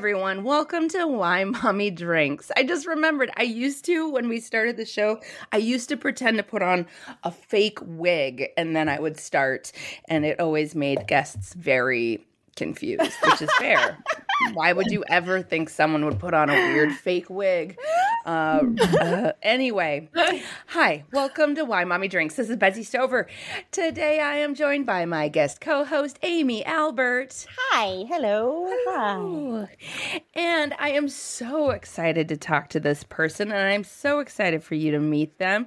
Everyone, welcome to Why Mommy Drinks. I just remembered I used to, when we started the show, I used to pretend to put on a fake wig and then I would start, and it always made guests very confused, which is fair. Why would you ever think someone would put on a weird fake wig? Uh, uh, anyway, hi, welcome to Why Mommy Drinks. This is Betsy Stover. Today I am joined by my guest co host, Amy Albert. Hi, hello. Hi. And I am so excited to talk to this person, and I'm so excited for you to meet them.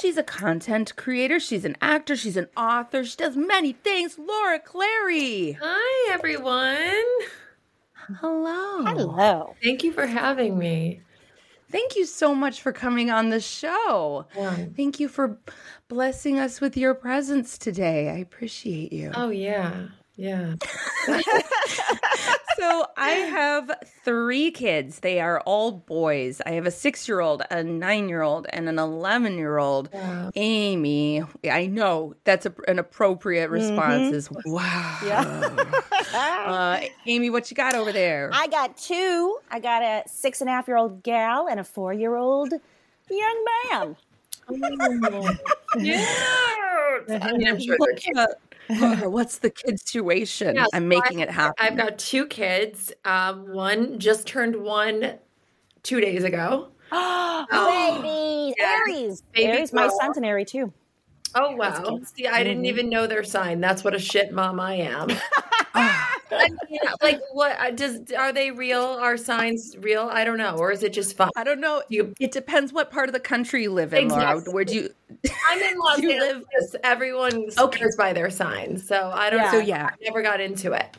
She's a content creator, she's an actor, she's an author, she does many things. Laura Clery. Hi, everyone. Hello. Hello. Thank you for having me. Thank you so much for coming on the show. Yeah. Thank you for blessing us with your presence today. I appreciate you. Oh, yeah. Yeah. so I have three kids. They are all boys. I have a six year old, a nine year old, and an 11 year old. Wow. Amy, I know that's a, an appropriate response. Is wow. Yeah. Uh, Amy, what you got over there? I got two. I got a six and a half year old gal and a four year old young man. yeah. I mean, I'm sure they're cute. What's the kid situation? Yeah, I'm so making I- it happen. I've got two kids. Um, one just turned one two days ago. Babies, yeah. Aries. Baby Aries, my girl. son's an Aries too. Oh, wow. See, I didn't Mhm. even know their sign. That's what a shit mom I am. I mean, like, what uh, does are they real? Are signs real? I don't know. Or is it just fun? I don't know. You- It depends what part of the country you live in, Laura. Where do you? I'm in Los You live- Angeles. Everyone swears by their signs, so I don't. Yeah. So yeah, I never got into it.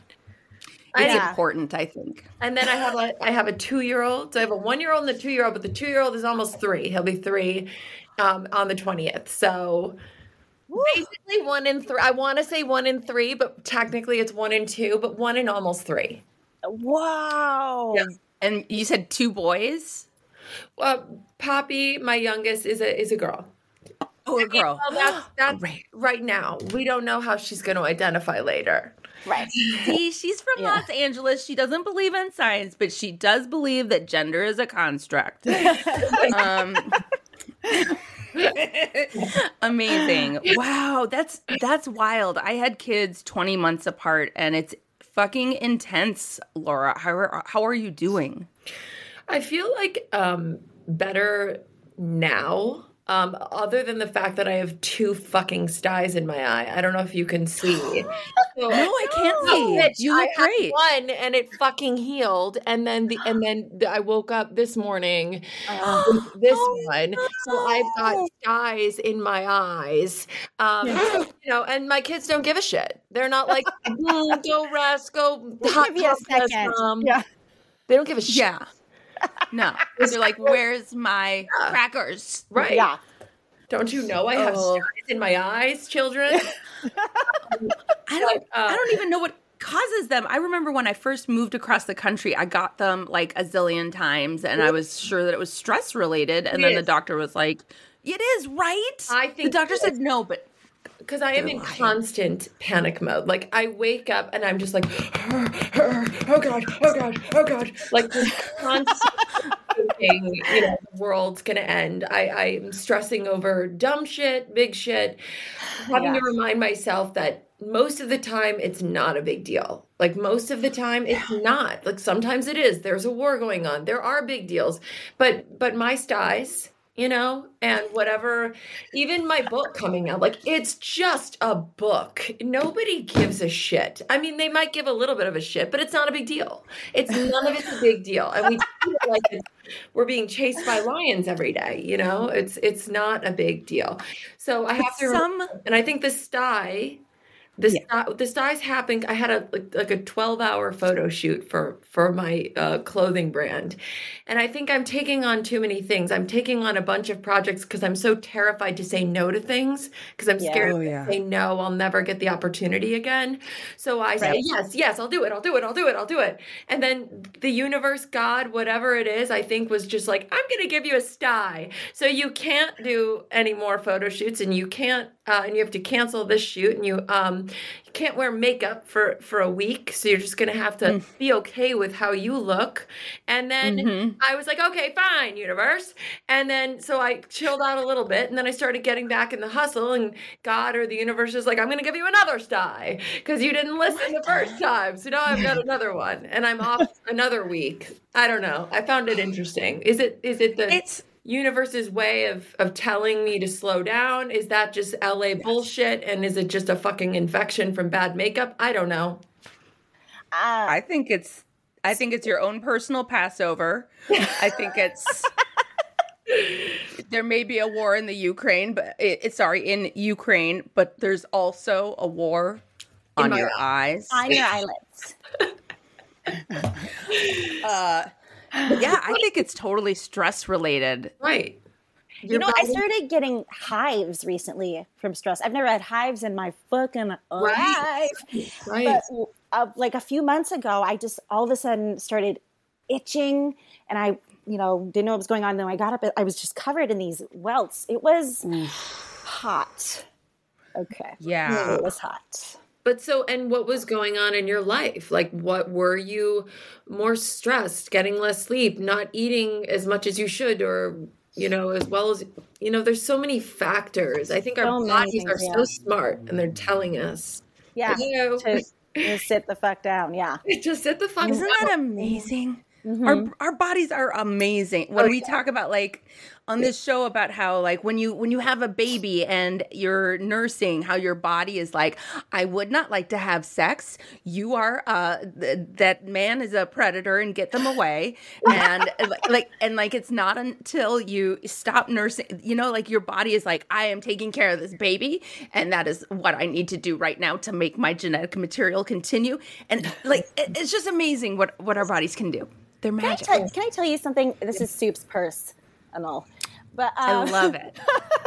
It's Yeah. important. I think. And then I have a I have a two year old. So I have a one year old and a two year old, but the two year old is almost three. He'll be three um, on the twentieth. So basically one in three. I want to say one in three, but technically it's one in two, but one in almost three. Wow. Yeah. And you said two boys. Well, Poppy, my youngest, is a is a girl. Oh, a girl. Well, that's that's Great. right now. We don't know how she's going to identify later. Right. See, she's from Yeah. Los Angeles. She doesn't believe in science, but she does believe that gender is a construct. um, amazing! Wow, that's that's wild. I had kids twenty months apart, and it's fucking intense. Laura, how are, how are you doing? I feel like um better now. Um, other than the fact that I have two fucking styes in my eye. I don't know if you can see. So- No, I can't No, see. bitch, You look I had great. One and it fucking healed, and then the and then the, I woke up this morning Uh, with this Oh, one. So I've got styes in my eyes. Um, you know, and my kids don't give a shit. They're not like "Mm, go rest, go hot give you a second. Mom." Yeah. They don't give a shit. Yeah. No, they're like, "Where's my crackers?" Right. Yeah. Don't you know I have Oh. styes in my eyes, children? I don't. Like, uh, I don't even know what causes them. I remember when I first moved across the country, I got them like a zillion times, and I was sure that it was stress related. And It then the doctor was like, "It is, right?" I think the doctor said no, but because I am They're in lying. constant panic mode. Like I wake up and I'm just like, oh god, oh god, oh god, like constant thinking, you know, the world's gonna end. I I'm stressing over dumb shit, big shit, having Yeah. to remind myself that most of the time it's not a big deal. Like most of the time it's not. Like sometimes it is. There's a war going on. There are big deals, but but my styes you know, and whatever, even my book coming out, like it's just a book. Nobody gives a shit. I mean, they might give a little bit of a shit, but it's not a big deal. It's none of it's a big deal, and we treat it like it's, we're being chased by lions every day. You know, it's it's not a big deal. So I have to, some and I think the sty. The, Yeah. sty, the styes happened. I had a like, like a twelve hour photo shoot for for my uh, clothing brand, and I think I'm taking on too many things. I'm taking on a bunch of projects because I'm so terrified to say no to things because I'm Yeah. scared Oh, yeah. I say no, I'll never get the opportunity again. So I say Right. yes, yes, I'll do it, I'll do it, I'll do it, I'll do it. And then the universe, God, whatever it is, I think was just like, I'm gonna give you a sty, so you can't do any more photo shoots and you can't uh, and you have to cancel this shoot, and you um, you can't wear makeup for for a week, so you're just gonna have to Mm. be okay with how you look. And then Mhm. I was like, okay, fine, universe. And then so I chilled out a little bit, and then I started getting back in the hustle, and God or the universe is like, I'm gonna give you another sty because you didn't listen the first time, so now I've got another one, and I'm off another week. I don't know. I found it interesting. Is it is it the It's universe's way of of telling me to slow down? Is that just LA bullshit? And is it just a fucking infection from bad makeup? I don't know. Uh, I think it's I think it's your own personal Passover. I think it's there may be a war in the Ukraine, but it, it's sorry in Ukraine, but there's also a war In on my your eyes. on your eyelids. Uh, yeah, I think it's totally stress related. Right. You know, I started getting hives recently from stress. I've never had hives in my fucking Right. life. right. But uh, like a few months ago, I just all of a sudden started itching, and I, you know, didn't know what was going on. Then I got up, I was just covered in these welts. It was hot. Okay, Yeah. it was hot. But so, and what was going on in your life? Like, what were you more stressed, getting less sleep, not eating as much as you should, or, you know, as well as, you know, there's so many factors. I think our So many bodies are things, so smart and they're telling us, Yeah, you know, to, to sit the fuck down. Yeah. just sit the fuck down. Isn't that amazing? Mhm. Our our bodies are amazing. When Oh, we yeah. talk about like on this show about how like when you when you have a baby and you're nursing, how your body is like, I would not like to have sex. You are uh th- that man is a predator and get them away. And like- like and like it's not until you stop nursing, you know, like your body is like, I am taking care of this baby, and that is what I need to do right now to make my genetic material continue. And like it- it's just amazing what what our bodies can do. They're Can I, magic. tell, can I tell you something? This is Soup's purse and all. But I um, love it.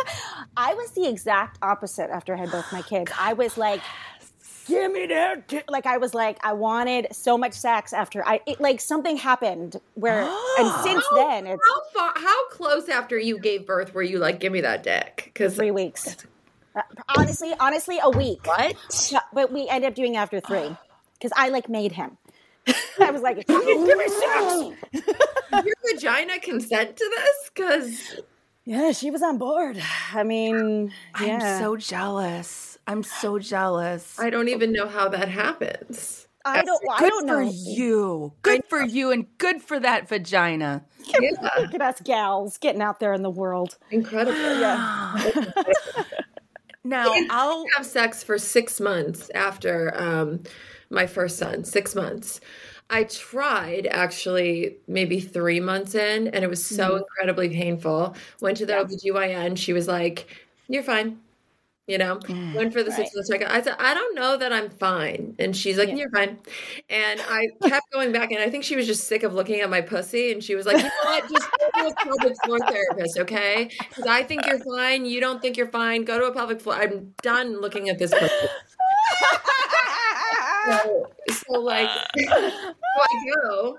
I was the exact opposite after I had both my kids. I was like, give me that. t-" Like I was like, I wanted so much sex after I it, like something happened where, and since then it's How far, how close after you gave birth were you like, give me that dick? Because three weeks. Uh, honestly, honestly, a week. what? But we ended up doing after three because I like made him. I was like, give me sex. Your vagina consent to this? Because Yeah, she was on board. I mean, yeah. I'm so jealous. I'm so jealous. I don't even know how that happens. I don't. well, I don't for know. you. Good for you and good for that vagina. Yeah, Look at us gals getting out there in the world. incredible. Yeah. now I'll have sex for six months after um, my first son, six months. I tried actually maybe three months in, and it was so mm-hmm. incredibly painful. Went to the OBGYN. She was like, You're fine. You know, went for the six months check. I said, I don't know that I'm fine. And she's like, You're fine. And I kept going back, and I think she was just sick of looking at my pussy. And she was like, You know what? Just go to a pelvic floor therapist, okay? Because I think you're fine. You don't think you're fine. Go to a pelvic floor. I'm done looking at this pussy. So, so like so I go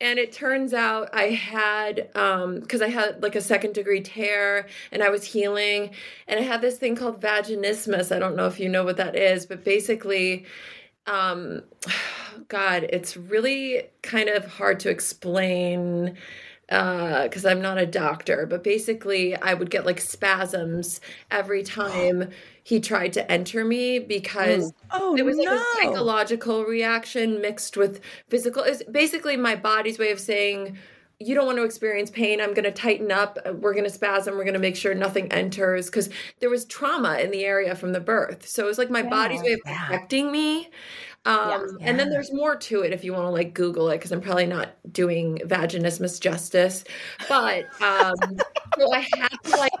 and it turns out I had um because I had like a second degree tear and I was healing and I had this thing called vaginismus. I don't know if you know what that is, but basically um god, it's really kind of hard to explain because I'm not a doctor, but basically, I would get like spasms every time he tried to enter me because Oh it was like a psychological reaction mixed with physical. It's basically my body's way of saying, you don't want to experience pain. I'm going to tighten up. We're going to spasm. We're going to make sure nothing enters because there was trauma in the area from the birth. So it was like my body's way of Yeah. protecting me. Um, And then there's more to it if you want to like Google it because I'm probably not doing vaginismus justice. But um, so I had to like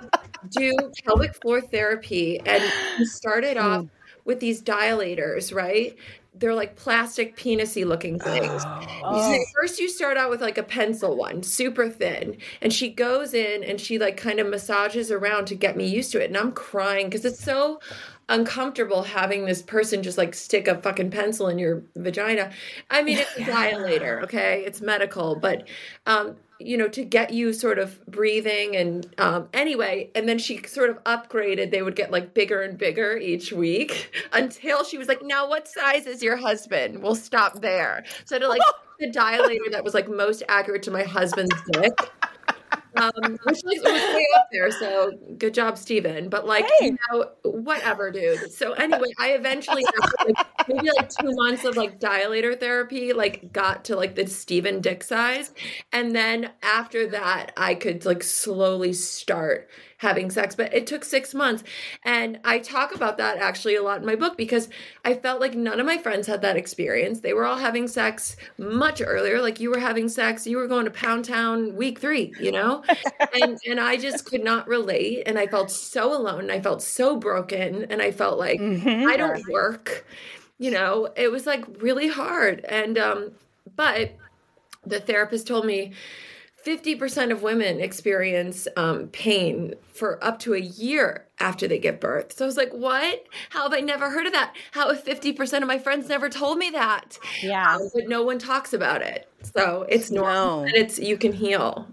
do pelvic floor therapy and we started hmm. off with these dilators, right? They're like plastic penisy looking things. Oh. So oh. First, you start out with like a pencil one, super thin, and she goes in and she like kind of massages around to get me used to it, and I'm crying because it's so uncomfortable having this person just like stick a fucking pencil in your vagina. I mean, it's a dilator, okay? It's medical, but um, you know, to get you sort of breathing and um, anyway, and then she sort of upgraded. They would get like bigger and bigger each week until she was like, "Now, what size is your husband?" We'll stop there. So to like the dilator that was like most accurate to my husband's dick um, which was way up there. So good job, Stephen. But like, hey. you know, whatever, dude. So anyway, I eventually, after like, maybe like two months of like dilator therapy, like got to like the Stephen dick size. And then after that, I could like slowly start having sex, but it took six months. And I talk about that actually a lot in my book because I felt like none of my friends had that experience. They were all having sex much earlier. Like you were having sex, you were going to Pound Town week three, you know? and and I just could not relate. And I felt so alone. And I felt so broken. And I felt like mm-hmm. I don't work. You know, it was like really hard. And um, but the therapist told me 50% of women experience um, pain for up to a year after they give birth. So I was like, what? How have I never heard of that? How have 50% of my friends never told me that? Yeah. Um, but no one talks about it. So it's normal no. and it's, you can heal.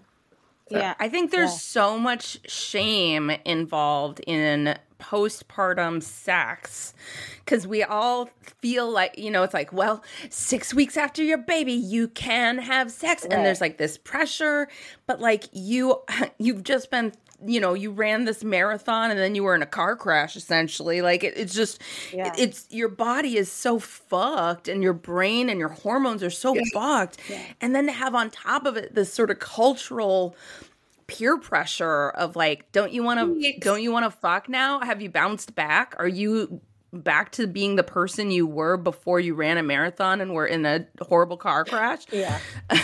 Yeah. I think there's yeah. so much shame involved in postpartum sex because we all feel like you know it's like well six weeks after your baby you can have sex right. and there's like this pressure but like you you've just been you know you ran this marathon and then you were in a car crash essentially. Like it, it's just yeah. it, it's your body is so fucked and your brain and your hormones are so yeah. fucked. Yeah. and then to have on top of it this sort of cultural peer pressure of like don't you want to don't you want to fuck now? Have you bounced back? Are you back to being the person you were before you ran a marathon and were in a horrible car crash? Yeah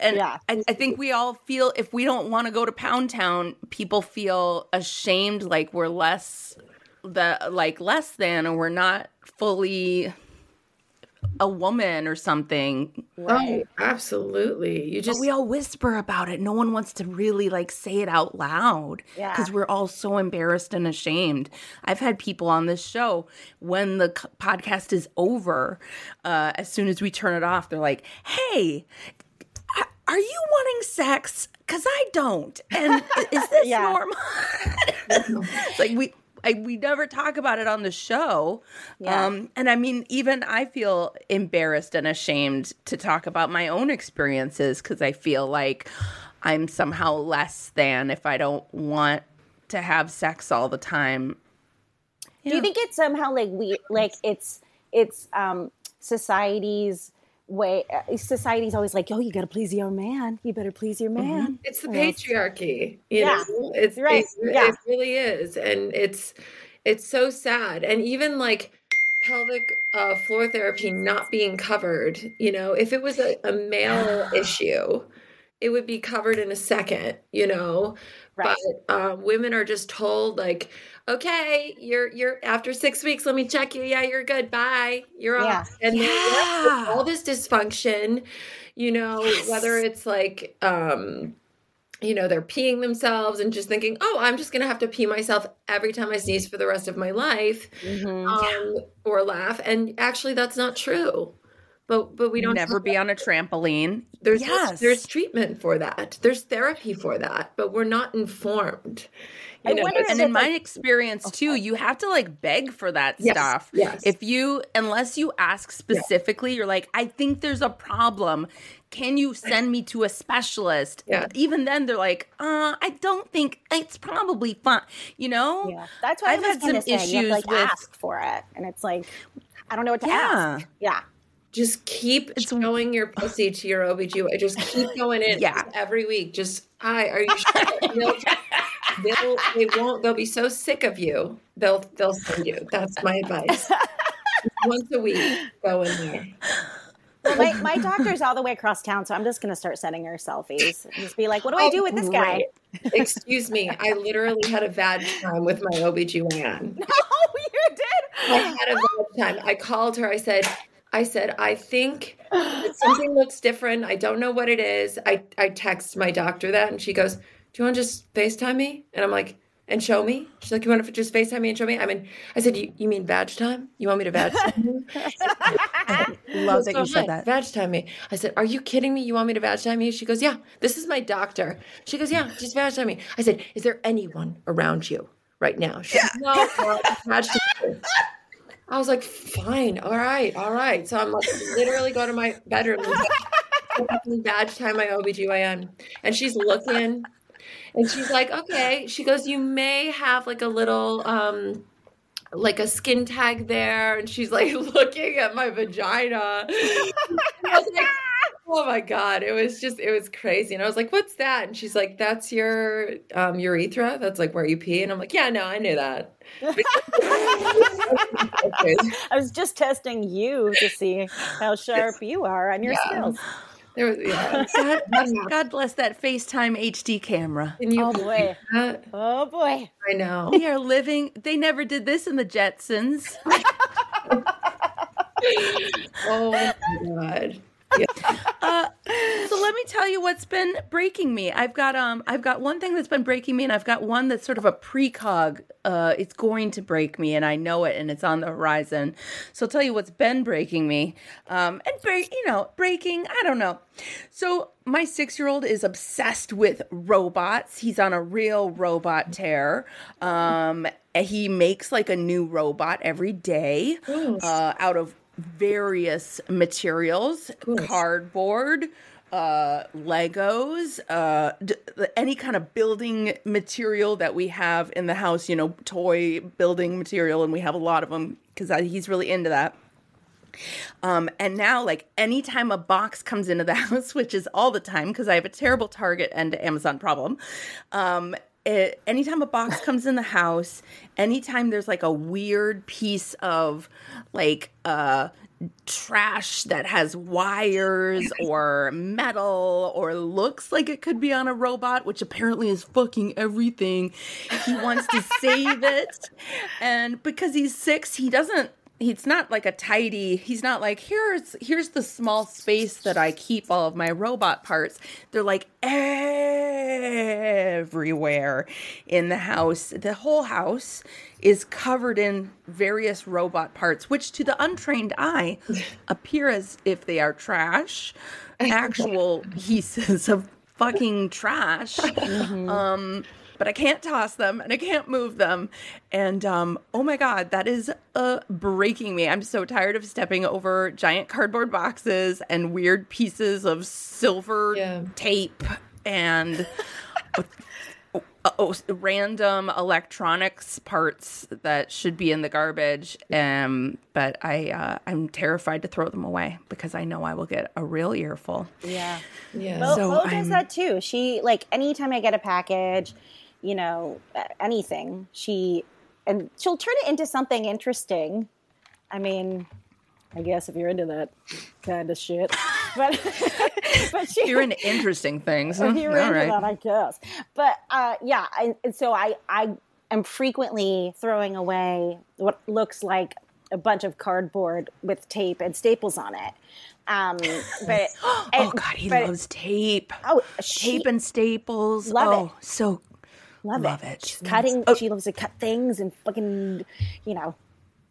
and yeah. I, I think we all feel if we don't want to go to pound town people feel ashamed like we're less the like less than or we're not fully a woman or something. Right? Oh, absolutely. You just but we all whisper about it. No one wants to really like say it out loud because yeah. we're all so embarrassed and ashamed. I've had people on this show when the podcast is over, uh, as soon as we turn it off, they're like, "Hey, are you wanting sex? Because I don't. And is this normal? like we I, we never talk about it on the show. Yeah. Um, and I mean, even I feel embarrassed and ashamed to talk about my own experiences because I feel like I'm somehow less than if I don't want to have sex all the time. You Do you think it's somehow like we like it's it's um society's way uh, society's always like oh you got to please your man. You better please your man. Mm-hmm. it's the patriarchy you yeah. know? It's right. it, yeah. it really is. And it's it's so sad. And even like pelvic uh, floor therapy not being covered you know? If it was a, a male issue it would be covered in a second you know? Right. but um, women are just told like okay, you're you're after six weeks, let me check you. Yeah, you're good. Bye. You're yeah. off. And yeah. all this dysfunction, you know, yes. whether it's like um you know, they're peeing themselves and just thinking, oh, I'm just going to have to pee myself every time I sneeze for the rest of my life mm-hmm. um, yeah. or laugh. And actually, that's not true. But but we don't never be on a trampoline. There's yes. there's treatment for that. There's therapy for that, but we're not informed. I know, and in my like, experience too, you have to like beg for that yes, stuff. Yes. If you, unless you ask specifically, yeah. you're like, I think there's a problem. Can you send me to a specialist? Yeah. Even then, they're like, uh, I don't think it's probably fine. You know? Yeah. That's why I've had some issues you have to, like, with ask for it, and it's like, I don't know what to yeah. ask. Yeah just keep it's showing your pussy to your OBGYN. Just keep going in yeah. every week. Just, hi, are you sure? they'll they won't they'll be so sick of you they'll they'll send you that's my advice once a week go in there well, my, my doctor's all the way across town, so I'm just going to start sending her selfies. Just be like, what do I do with this oh, guy? Excuse me. I literally had a bad time with my OBGYN. No, oh, you did? I had a bad time. I called her. I said, I said, I think something looks different. I don't know what it is. I, I text my doctor that, and she goes, do you want to just FaceTime me? And I'm like, and show me? She's like, you want to just FaceTime me and show me? I mean, I said, you, you mean badge time? You want me to badge time you? Love that So you said hi, that. Badge time me. I said, are you kidding me? You want me to badge time you? She goes, yeah, this is my doctor. She goes, yeah, just badge time me. I said, is there anyone around you right now? She goes, no, no, badge time. I was like, fine, all right, all right. So I'm like, literally go to my bedroom badge time my OBGYN. And she's looking and she's like, okay. She goes, you may have like a little, um, like a skin tag there. And she's like looking at my vagina. I was like, oh my God. It was just, it was crazy. And I was like, what's that? And she's like, that's your um, urethra. That's like where you pee. And I'm like, yeah, no, I knew that. I was just testing you to see how sharp you are on your Yeah. skills. There was, yeah. God, God bless that FaceTime HD camera. Can you Oh boy. that? Oh boy. I know. They are living. They never did this in the Jetsons. Oh my God. Uh, so let me tell you what's been breaking me. I've got um, I've got one thing that's been breaking me, and I've got one that's sort of a precog. Uh, it's going to break me, and I know it, and it's on the horizon. So I'll tell you what's been breaking me, um, and break, you know, breaking. I don't know. So my six-year-old is obsessed with robots. He's on a real robot tear. Um, he makes like a new robot every day uh, out of various materials cardboard uh legos uh d- any kind of building material that we have in the house you know toy building material and we have a lot of them because he's really into that um, and now, like anytime a box comes into the house, which is all the time because I have a terrible Target and Amazon problem. Um, it, anytime a box comes in the house, anytime there's like a weird piece of like uh trash that has wires or metal or looks like it could be on a robot, which apparently is fucking everything. He wants to save it. And because he's six, he doesn't he's not like a tidy he's not like here's here's the small space that i keep all of my robot parts. They're like everywhere in the house. The whole house is covered in various robot parts which to the untrained eye appear as if they are trash. Actual pieces of fucking trash. Um but I can't toss them and I can't move them. And um, oh my God, that is uh, breaking me. I'm so tired of stepping over giant cardboard boxes and weird pieces of silver Yeah. tape and uh, oh, random electronics parts that should be in the garbage. Um, but I, uh, I'm terrified to throw them away because I know I will get a real earful. Yeah. Yeah. Bo, So Bo does I'm- that too. She like anytime I get a package, you know, anything, she and she'll turn it into something interesting. I mean, I guess if you're into that kind of shit, but but she, You're into interesting things. huh? you're All into right. that, I guess. But uh, yeah, I, and so I I am frequently throwing away what looks like a bunch of cardboard with tape and staples on it. Um, but Oh God, he loves tape. Oh, she, tape and staples. Love oh, it. so love, love it. it. She's cutting. Oh. She loves to cut things and fucking, you know.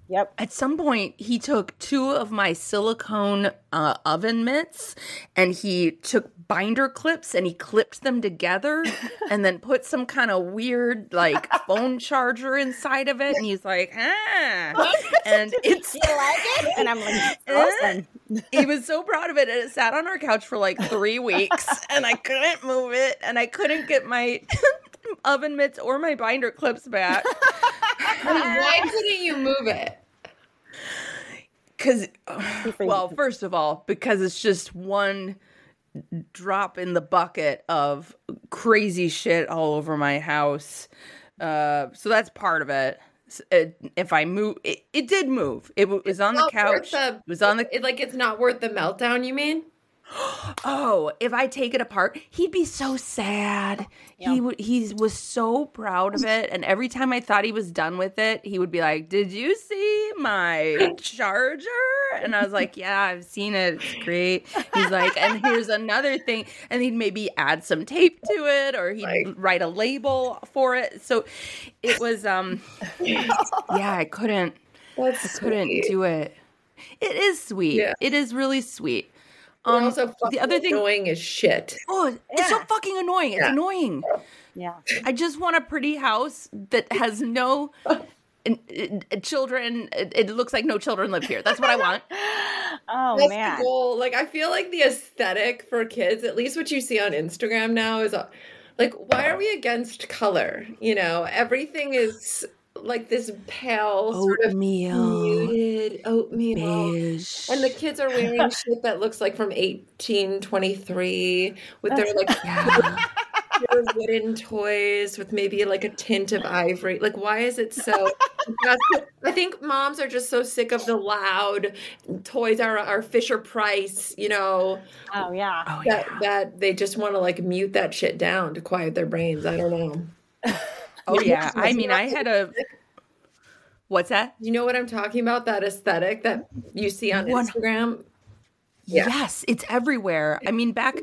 Yep. at some point he took two of my silicone uh, oven mitts and he took binder clips and he clipped them together and then put some kind of weird like phone charger inside of it and he's like ah and it's You like it? And I'm like, awesome. he was so proud of it and it sat on our couch for like three weeks and I couldn't move it and I couldn't get my oven mitts or my binder clips back Why couldn't you move it? because well first of all because it's just one drop in the bucket of crazy shit all over my house uh so that's part of it it- if i move it, it did move it w- was on the couch the- it was on the It, like it's not worth the meltdown. You mean? Oh, if I take it apart, he'd be so sad. He would he was so proud of it and every time I thought he was done with it, he would be like, "Did you see my charger?" And I was like, "Yeah, I've seen it. It's great." He's like, "And here's another thing." And he'd maybe add some tape to it or he'd Like- write a label for it. So it was um yeah, I couldn't That's couldn't sweet. do it. It is sweet. Yeah. It is really sweet. But Um, also, the other thing, annoying is shit. oh, it's so fucking annoying. It's Yeah. annoying. Yeah. I just want a pretty house that has no n- n- children. It, it looks like no children live here. That's what I want. Oh That's man. the goal. Like I feel like the aesthetic for kids, at least what you see on Instagram now, is uh, like why are we against color? You know, everything is like this pale sort of Oatmeal, muted oatmeal. beige, And the kids are wearing shit that looks like from 1823 with their like yeah. wooden toys with maybe like a tint of ivory. Like, why is it so? I think moms are just so sick of the loud toys are are Fisher Price, you know, Oh yeah. Oh yeah. that they just want to like mute that shit down to quiet their brains. I don't know. Oh yeah. I mean, I had a. What's that? You know what I'm talking about? That aesthetic that you see on One- Instagram. Yeah. Yes, it's everywhere. I mean, back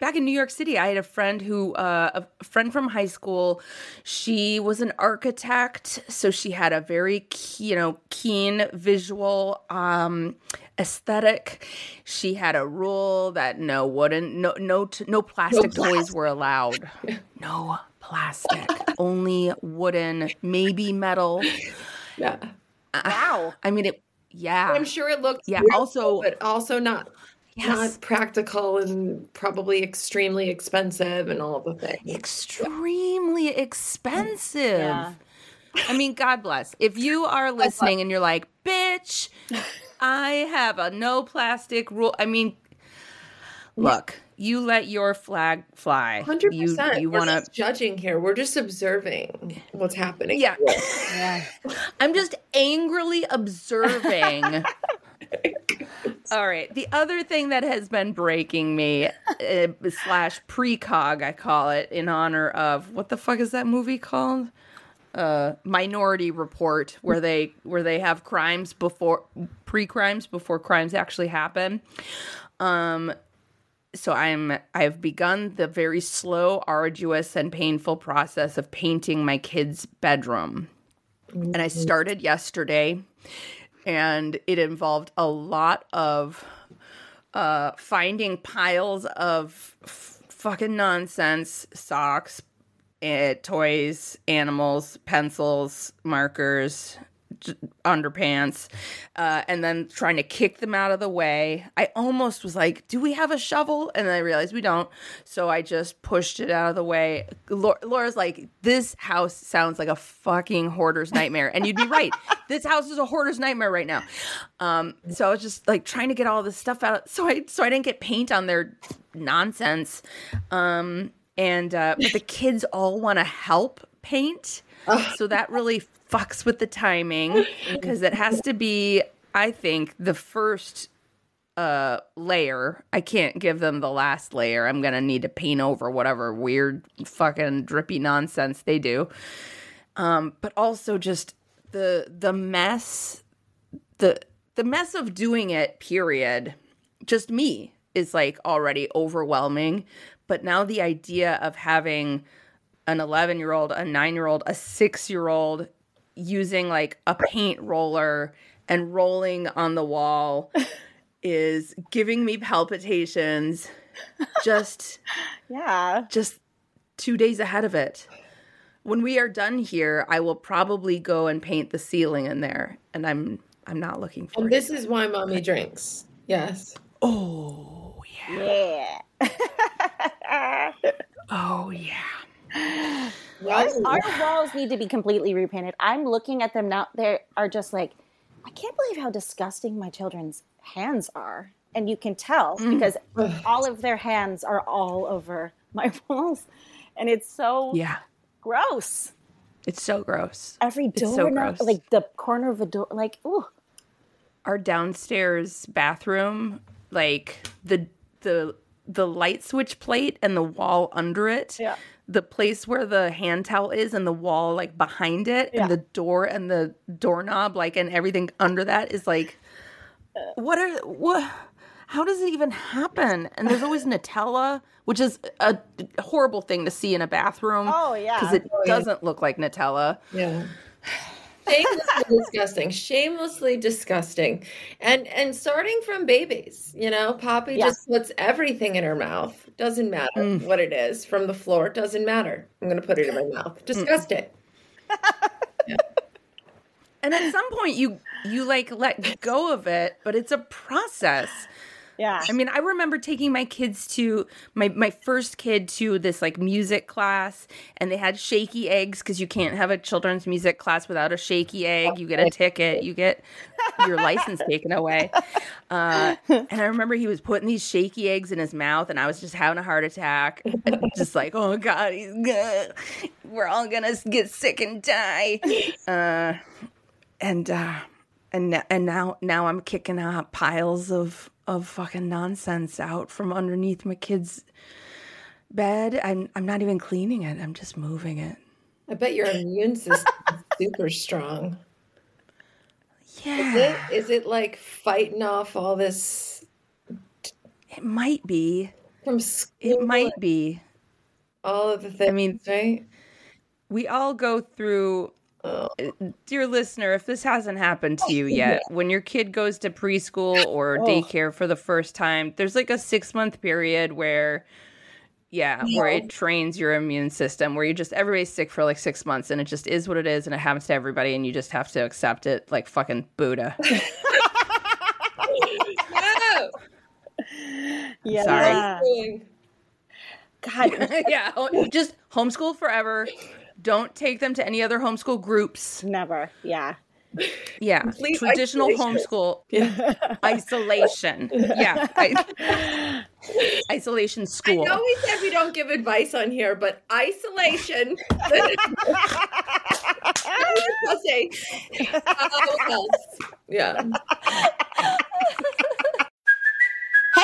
back in New York City, I had a friend who uh, a friend from high school. She was an architect, so she had a very ke- you know keen visual um, aesthetic. She had a rule that no wooden, no no t- no plastic toys were allowed. No plastic, only wooden, maybe metal. Yeah. Wow. I mean, it. Yeah, I'm sure it looked. Yeah, beautiful, also- but also not Yes. not practical and probably extremely expensive and all of the things. extremely expensive. Yeah. I mean, God bless. If you are listening and you're like, bitch, I have a no plastic rule. I mean, look, you let your flag fly. Hundred You percent. you We're want not to judging here. We're just observing what's happening. Yeah. Yeah. I'm just angrily observing. All right. The other thing that has been breaking me, uh, slash precog, I call it, in honor of what the fuck is that movie called? Uh, Minority Report, where they where they have crimes before pre-crimes before crimes actually happen. Um, so I'm I've begun the very slow, arduous, and painful process of painting my kid's bedroom. And I started yesterday and it involved a lot of uh finding piles of f- fucking nonsense, socks, uh, toys, animals, pencils, markers, underpants, uh, and then trying to kick them out of the way. I almost was like, "Do we have a shovel?" And then I realized we don't, so I just pushed it out of the way. Laura's like, "This house sounds like a fucking hoarder's nightmare," and you'd be right. this house is a hoarder's nightmare right now. Um, so I was just like trying to get all this stuff out, so I so I didn't get paint on their nonsense. Um, and uh, but the kids all want to help paint, so that really fucks with the timing because it has to be, I think, the first uh layer. I can't give them the last layer. I'm gonna need to paint over whatever weird fucking drippy nonsense they do. Um, but also just the the mess, the the mess of doing it. Period. Just me is like already overwhelming. But now the idea of having an 11 year old, a nine year old, a six year old using like a paint roller and rolling on the wall is giving me palpitations just Yeah. just 2 days ahead of it. When we are done here, I will probably go and paint the ceiling in there and I'm I'm not looking for And this is why mommy drinks. Yes. Oh, yeah. Yeah. Oh, yeah. Our, our walls need to be completely repainted. I'm looking at them now. They are just like, I can't believe how disgusting my children's hands are. And you can tell mm. because all of their hands are all over my walls. And it's so Yeah. gross. It's so gross. Every door, so now- gross. like the corner of a door, like, ooh. our downstairs bathroom, like the the the light switch plate and the wall under it. Yeah. The place where the hand towel is and the wall like behind it Yeah. and the door and the doorknob like and everything under that is like uh. what are what how does it even happen? And there's always Nutella, which is a horrible thing to see in a bathroom. Oh, yeah. Because it oh, doesn't look like Nutella. Yeah. Shamelessly disgusting. Shamelessly disgusting. And and starting from babies, you know, Poppy Yeah. just puts everything in her mouth. Doesn't matter mm. what it is. From the floor, doesn't matter. I'm gonna put it in my mouth. Mm. Disgusting. And at some point you you like let go of it, but it's a process. Yeah. I mean, I remember taking my kids to my my first kid to this like music class, and they had shaky eggs because you can't have a children's music class without a shaky egg. You get a ticket, you get your license taken away. Uh, and I remember he was putting these shaky eggs in his mouth, and I was just having a heart attack, just like, oh god, he's gonna, we're all gonna get sick and die. Uh, and uh, and and now now I'm kicking out piles of of fucking nonsense out from underneath my kid's bed. I'm I'm not even cleaning it. I'm just moving it. I bet your immune system is super strong. Is Yeah, it is it like fighting off all this it might be. from school? It might be. all of the things, mean- right? We all go through. Oh. Dear listener, if this hasn't happened to oh, you yet, when your kid goes to preschool or Oh. daycare for the first time, there's like a six month period where, yeah, where it trains your immune system, where you just, everybody's sick for like six months and it just is what it is and it happens to everybody and you just have to accept it like fucking Buddha. No. yeah. Sorry. God. yeah, just homeschool forever. Don't take them to any other homeschool groups. Never. Yeah. Yeah, Complete traditional isolation. homeschool isolation. Yeah, I- isolation I school. know we said we don't give advice on here, but isolation. I'll say, uh, what else? Yeah.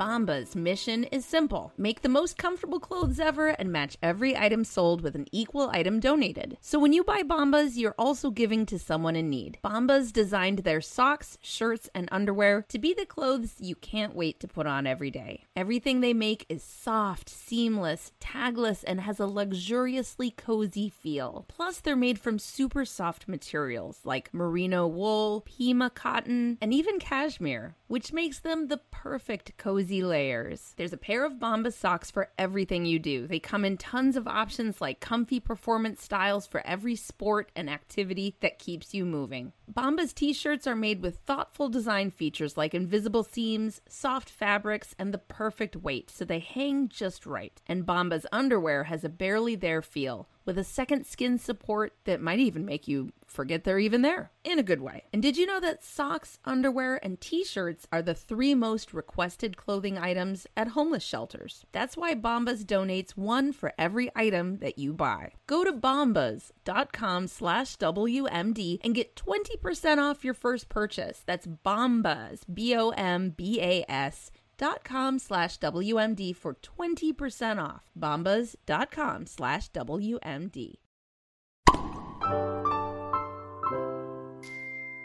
Bombas' mission is simple make the most comfortable clothes ever and match every item sold with an equal item donated. So when you buy Bombas, you're also giving to someone in need. Bombas designed their socks, shirts, and underwear to be the clothes you can't wait to put on every day. Everything they make is soft, seamless, tagless, and has a luxuriously cozy feel. Plus, they're made from super soft materials like merino wool, Pima cotton, and even cashmere, which makes them the perfect cozy layers. There's a pair of Bombas socks for everything you do. They come in tons of options like comfy performance styles for every sport and activity that keeps you moving. Bombas t shirts are made with thoughtful design features like invisible seams, soft fabrics, and the perfect weight, so they hang just right. And Bombas underwear has a barely there feel with a second skin support that might even make you forget they're even there in a good way. And did you know that socks, underwear, and t shirts are the three most requested clothing items at homeless shelters? That's why Bombas donates one for every item that you buy. Go to bombas.com slash WMD and get 20% off your first purchase. That's Bombas, B O M B A S dot com slash WMD for 20% off. Bombas.com slash WMD.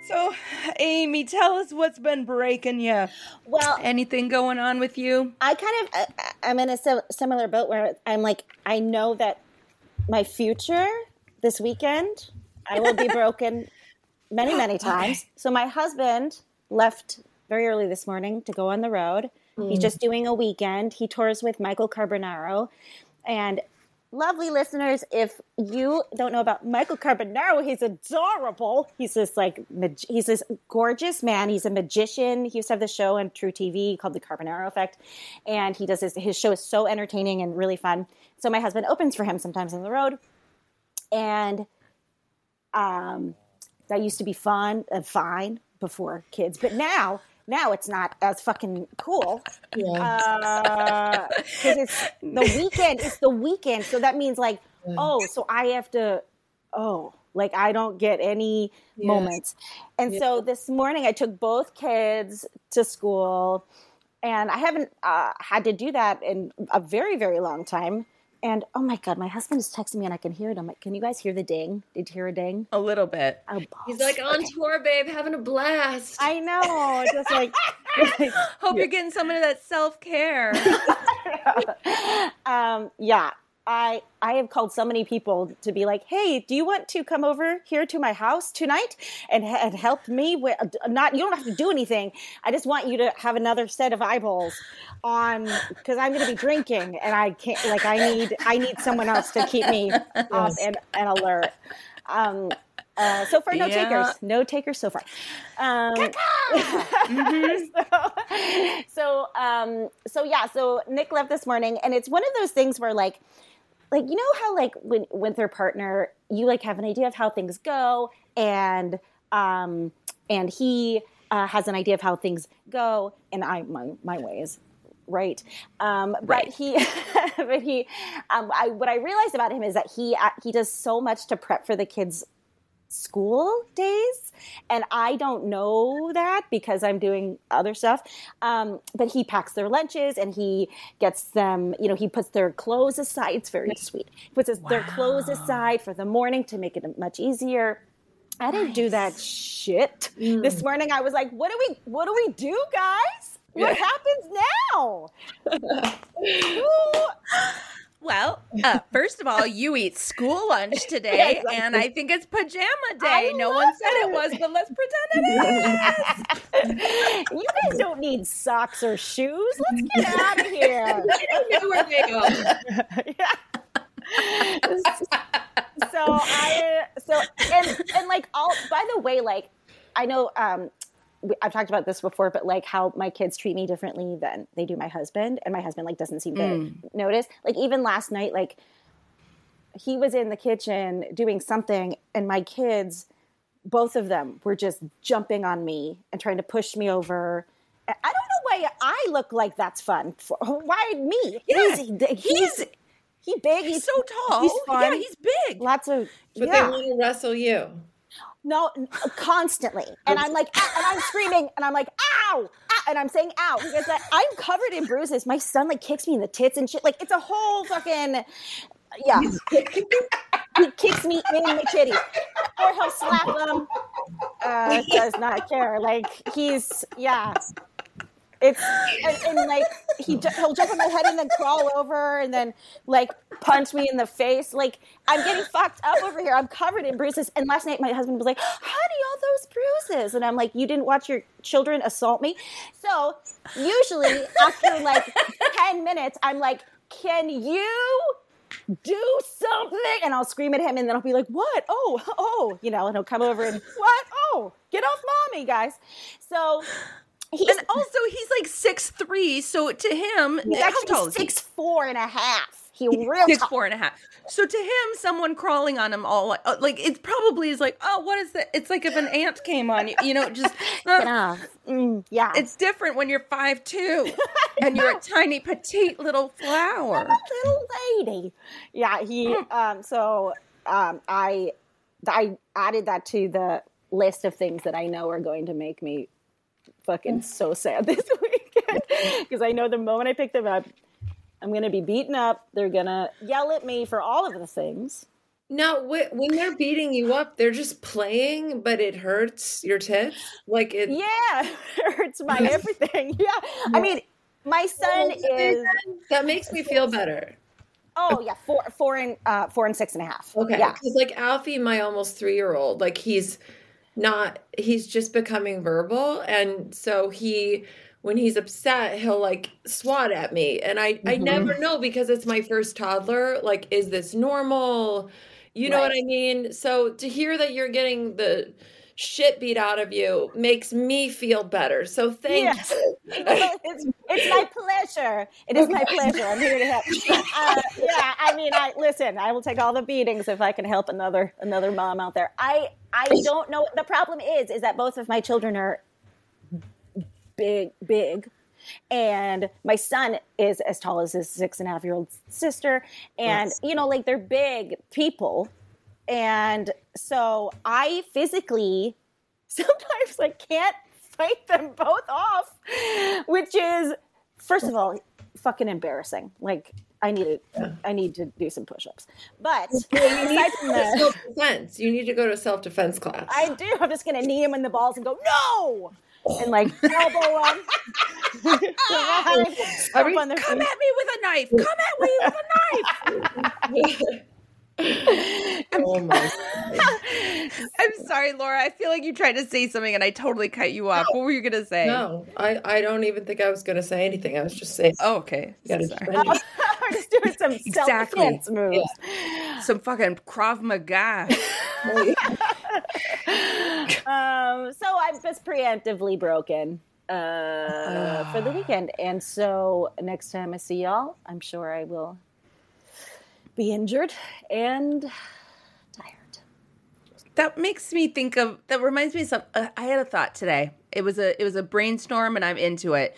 So, Amy, tell us what's been breaking you. Well, Anything going on with you? I kind of I, I'm in a sim- similar boat where I'm like I know that my future this weekend I will be broken many many times. So my husband left very early this morning to go on the road. He's just doing a weekend. He tours with Michael Carbonaro and lovely listeners, if you don't know about Michael Carbonaro, he's adorable. He's this like mag- he's this gorgeous man. He's a magician. He used to have the show on truTV called The Carbonaro Effect, and he does his his show is so entertaining and really fun. So my husband opens for him sometimes on the road, and um, that used to be fun and fine before kids, but now now it's not as fucking cool. Yeah. Because it's the weekend. It's the weekend. So that means like, oh, so I have to, oh, like I don't get any Yeah. moments. And so this morning I took both kids to school and I haven't uh, had to do that in a very, very long time. And oh my God, my husband is texting me and I can hear it. I'm like, can you guys hear the ding? Did you hear a ding? A little bit. Oh, He's like on tour, babe, having a blast. I know. Just like, Hope you're getting some of that self care. um, yeah, I I have called so many people to be like, hey, do you want to come over here to my house tonight and, and help me with not? You don't have to do anything. I just want you to have another set of eyeballs on because I'm going to be drinking and I can't. Like I need I need someone else to keep me up and, and alert. Um, uh, so far, no Yeah. takers. No takers so far. Um, so, so, um, so yeah. So Nick left this morning, and it's one of those things where, like, like you know how like when with their partner, you like have an idea of how things go, and um, and he uh, has an idea of how things go, and I my my way is right. Um, Right. But he, but he, um, I, what I realized about him is that he uh, he does so much to prep for the kids' school days, and I don't know that because I'm doing other stuff. Um, but he packs their lunches and he gets them. You know, he puts their clothes aside. It's very sweet. He puts his, their clothes aside for the morning to make it much easier. I didn't do that shit. This morning I was like, what do we what do we do, guys? What happens now? Ooh. Well, uh, first of all, you eat school lunch today, and I think it's pajama day. I no one said it it. was, but let's pretend it is. you guys don't need socks or shoes. Let's get out of here. I don't know where they go. so I so and and like all by the way, like I know um I've talked about this before, but like how my kids treat me differently than they do my husband, and my husband like doesn't seem to mm. notice. Like even last night, like he was in the kitchen doing something, and my kids, both of them, were just jumping on me and trying to push me over. I don't know why I look like that's fun. For, why me? Yeah, he's he's he big. He's so tall. He's fun. Yeah, he's big. lots of But yeah. they want to wrestle you. No, constantly. And I'm like, "Ah," and I'm screaming, and I'm like, ow, ah, and I'm saying ow because I, I'm covered in bruises. My son like kicks me in the tits and shit. Like it's a whole fucking, yeah. he kicks me in the kitty, or he'll slap them. Uh, does not care. Like he's yeah. It's and, and like he he'll jump on my head and then crawl over and then like punch me in the face. Like I'm getting fucked up over here. I'm covered in bruises. And last night my husband was like, "Honey, all those bruises," and I'm like, "You didn't watch your children assault me." So usually after like ten minutes, I'm like, "Can you?" Do something, and I'll scream at him, and then I'll be like, "What? Oh, oh!" You know, and he'll come over and what? Oh, get off, mommy, guys. So he's And also, he's like six three, so to him, He's actually is he? six four and a half. He real Six tall. four and a half. So to him, someone crawling on him all uh, like it probably is like, oh, what is that? It's like if an ant came on you, you know, just uh. Mm, yeah, it's different when you're five two and you're a tiny petite little flower. little lady. Yeah, he. Um, so um, I I added that to the list of things that I know are going to make me fucking so sad this weekend because I know the moment I pick them up, I'm gonna be beaten up. They're gonna yell at me for all of the things. Now, wh- when they're beating you up, they're just playing, but it hurts your tits. Like it. Yeah, it hurts my everything. Yeah, I mean, my son is. That makes me feel better. Oh yeah, four, four and uh, four and six and a half. Okay. Yeah. Because like Alfie, my almost three year old, like he's not, he's just becoming verbal. And so he when he's upset, he'll like swat at me. And I, I Mm-hmm. never know because it's my first toddler. Like, is this normal? You know what I mean? So to hear that you're getting the shit beat out of you makes me feel better. So thank Yes. you. it's, it's my pleasure. It is my pleasure. I'm here to help. Uh, yeah, I mean, I listen. I will take all the beatings if I can help another another mom out there. I I don't know. The problem is, is that both of my children are big, big, and my son is as tall as his six and a half year old sister, and Yes. you know, like they're big people, and so I physically sometimes I can't fight them both off, which is first of all fucking embarrassing. Like I need to, I need to do some push-ups. But aside from that, Self defense. You need to go to self defense class. I do. I'm just gonna knee him in the balls and go no, and like elbow him. On Come feet. at me with a knife. Come at me with a knife. oh my I'm sorry, Laura. I feel like you tried to say something and I totally cut you off. What were you gonna say? No, I, I don't even think I was going to say anything. I was just saying. Oh, okay. you gotta Sorry. defend. We're just doing some Exactly. self-defense moves. Some fucking Krav Maga. Um, so I'm just preemptively broken uh, for the weekend, and so next time I see y'all, I'm sure I will be injured and tired. that makes me think of. That reminds me of some. Uh, I had a thought today. It was a. It was a brainstorm, and I'm into it.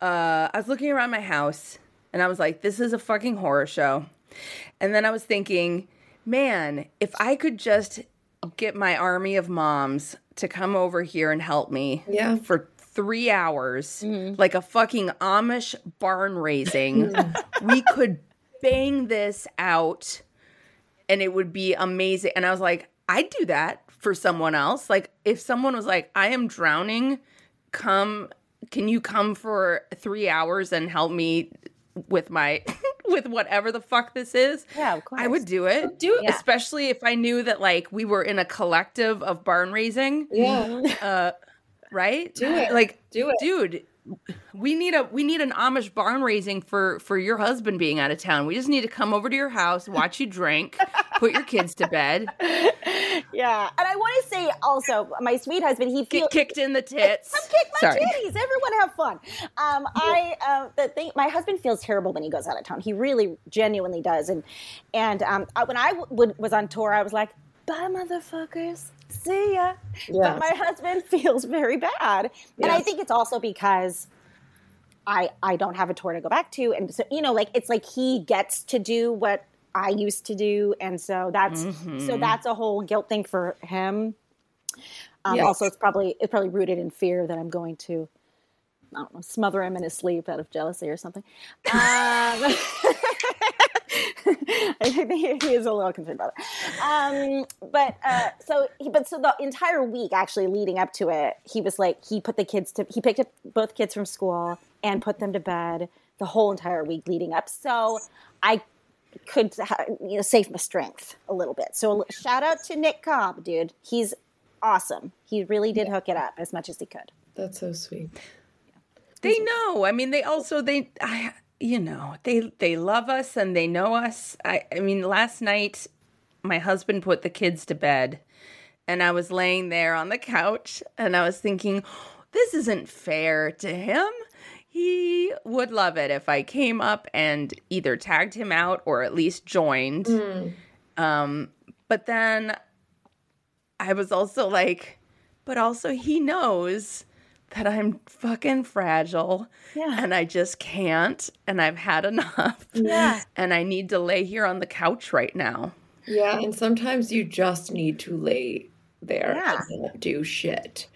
Uh, I was looking around my house, and I was like, "This is a fucking horror show." And then I was thinking, man, if I could just get my army of moms to come over here and help me Yeah. for three hours, like a fucking Amish barn raising, we could bang this out and it would be amazing. And I was like, I'd do that for someone else. Like, if someone was like, I am drowning, come, can you come for three hours and help me with my, with whatever the fuck this is? Yeah, of course. I would do it. Do it. Especially if I knew that, like, we were in a collective of barn raising, Yeah. Uh, right? Do it. Like, Do it. dude. We need a we need an Amish barn raising for for your husband being out of town. We just need to come over to your house, watch you drink, put your kids to bed, Yeah, and I want to say also, my sweet husband, he feels get kicked in the tits. Come kick my Sorry. titties. Everyone have fun. Um, I uh, the thing. My husband feels terrible when he goes out of town. He really, genuinely does. And and um, I, when I w- would, was on tour, I was like, "Bye, motherfuckers. See ya." Yeah. But my husband feels very bad, and I think it's also because. I, I don't have a tour to go back to, and so you know, like it's like he gets to do what I used to do, and so that's so that's a whole guilt thing for him. Um, Yes. Also, it's probably it's probably rooted in fear that I'm going to, I don't know, smother him in his sleep out of jealousy or something. Um, I think he is a little concerned about it. Um, but uh, so, he, but so the entire week, actually leading up to it, he was like he put the kids to he picked up both kids from school and put them to bed the whole entire week leading up. So I could you know save my strength a little bit. So shout out to Nick Cobb, dude. He's awesome. He really did hook it up as much as he could. That's so sweet. They know. I mean, they also they I you know, they they love us and they know us. I I mean, last night my husband put the kids to bed and I was laying there on the couch and I was thinking, this isn't fair to him. He would love it if I came up and either tagged him out or at least joined. Um, but then I was also like, but also he knows that I'm fucking fragile Yeah. and I just can't and I've had enough. Yeah. And I need to lay here on the couch right now. Yeah, and sometimes you just need to lay there Yeah. and not do shit.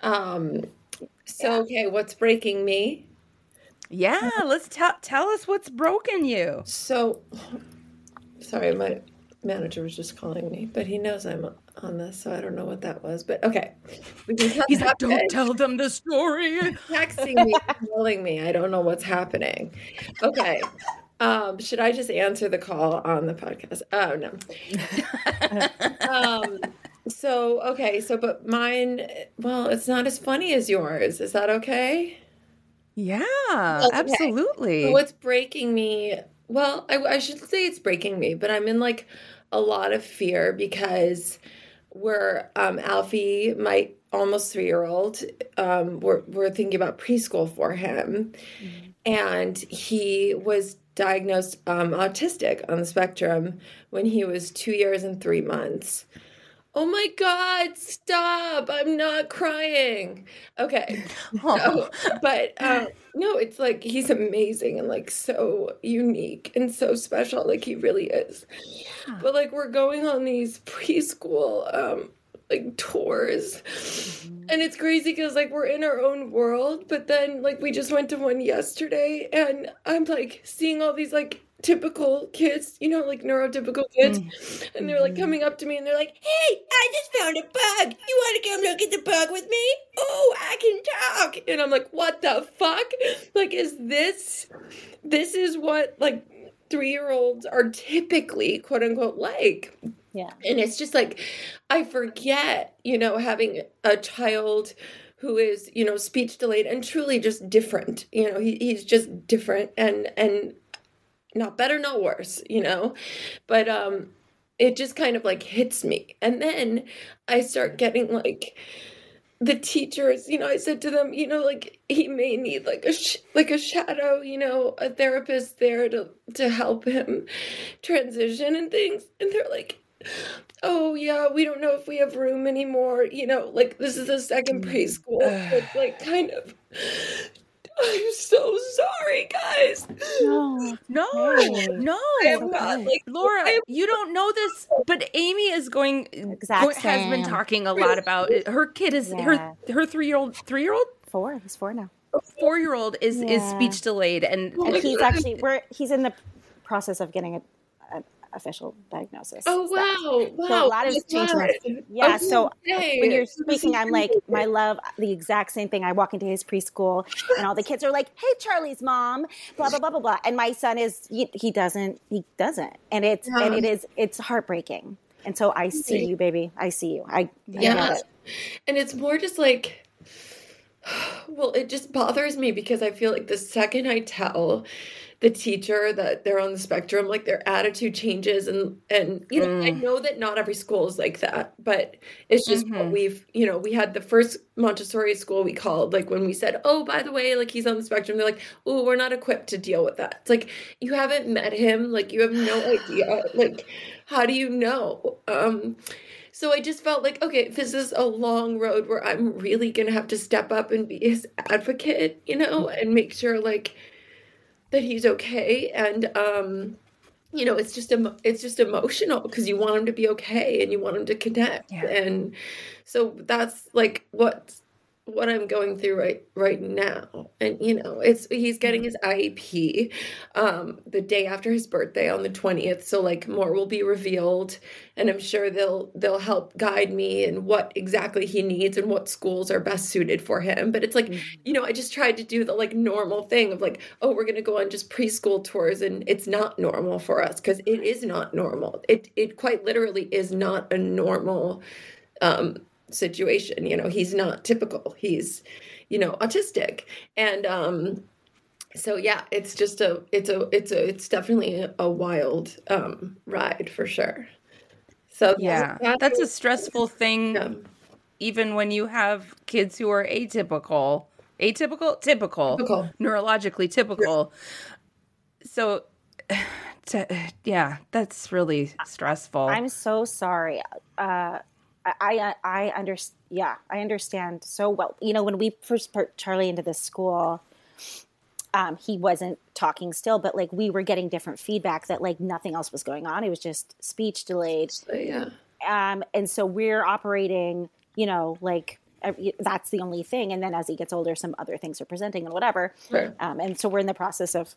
Um. So okay, what's breaking me? Yeah, let's tell tell us what's broken you. So, sorry, my manager was just calling me, but he knows I'm on this, so I don't know what that was. But okay, we can cut He's like, don't tell them the story. texting me, telling me I don't know what's happening. Okay. Um, should I just answer the call on the podcast? Oh no. um, so okay, so but mine, well, it's not as funny as yours. Is that okay? Yeah, Okay. absolutely. What's breaking me? Well, I, I should say it's breaking me, but I'm in like a lot of fear because we're um, Alfie, my almost three year old. Um, we're we're thinking about preschool for him, and he was diagnosed um, autistic on the spectrum when he was two years and three months. Oh my God! Stop! I'm not crying. Okay, Oh. so, but um, no, it's like he's amazing and like so unique and so special. Like he really is. yeah. But like we're going on these preschool um like tours, and it's crazy because like we're in our own world. But then like we just went to one yesterday, and I'm like seeing all these like typical kids, you know, like neurotypical kids, mm. and they're like mm-hmm. coming up to me and they're like, "Hey, I just found a bug. You want to come look at the bug with me? Oh, I can talk." And I'm like, "What the fuck? Like, is this this is what like three year olds are typically quote unquote like?" Yeah. And it's just like, I forget, you know, having a child who is, you know, speech delayed and truly just different. You know, he, he's just different and and not better, not worse, you know. But um it just kind of like hits me. And then I start getting like the teachers, you know, I said to them, you know, like he may need like a sh- like a shadow, you know, a therapist there to to help him transition and things. And they're like, "Oh yeah, we don't know if we have room anymore." You know, like this is the second preschool. It's like kind of I'm so sorry, guys. No. No, Okay. no. I'm not like Laura, I'm- you don't know this, but Amy is going Exact go- has been talking a lot about it. her kid is Yeah. her her three year old three year old Four. He's four now. four year old is is speech delayed and Oh And he's actually we're he's in the process of getting a, an official diagnosis. Oh So- wow, wow. So a lot changing. God. Yeah, oh, so Okay. when you're speaking, I'm like, my love, the exact same thing. I walk into his preschool, and all the kids are like, "Hey, Charlie's mom," blah blah blah blah blah. And my son is he, he doesn't he doesn't, and it's and it is it's heartbreaking. And so I see you, baby. I see you. I, Yeah. it. And it's more just like, well, it just bothers me because I feel like the second I tell the teacher that they're on the spectrum, like their attitude changes, and and you know, I mm. know that not every school is like that, but it's just what mm-hmm. we've, you know, we had the first Montessori school we called, like when we said, oh, by the way, like he's on the spectrum, they're like, oh, we're not equipped to deal with that. It's like you haven't met him, like you have no idea, like how do you know? Um, so I just felt like, okay, this is a long road where I'm really gonna have to step up and be his advocate, you know, mm. and make sure like that he's okay. And um, you know, it's just it's just emotional because you want him to be okay and you want him to connect. Yeah. And so that's like what's what I'm going through right right now. And you know, it's he's getting his IEP um the day after his birthday on the 20th. So like more will be revealed and I'm sure they'll they'll help guide me and what exactly he needs and what schools are best suited for him. But it's like, you know, I just tried to do the like normal thing of like, oh, we're going to go on just preschool tours and it's not normal for us because it is not normal. It it quite literally is not a normal um situation you know he's not typical he's you know autistic and um so yeah it's just a it's a it's a it's definitely a, a wild um ride for sure so yeah, that's a stressful thing yeah. even when you have kids who are atypical atypical typical, Typical. neurologically typical so to, yeah that's really stressful I'm so sorry. Uh, I, I, I understand. Yeah, I understand so well. You know, when we first put Charlie into this school, um, he wasn't talking still, but like we were getting different feedback that like nothing else was going on. It was just speech delayed. So, yeah Um, and so we're operating, you know, like every- that's the only thing. And then as he gets older, some other things are presenting and whatever. Sure. Um, and so we're in the process of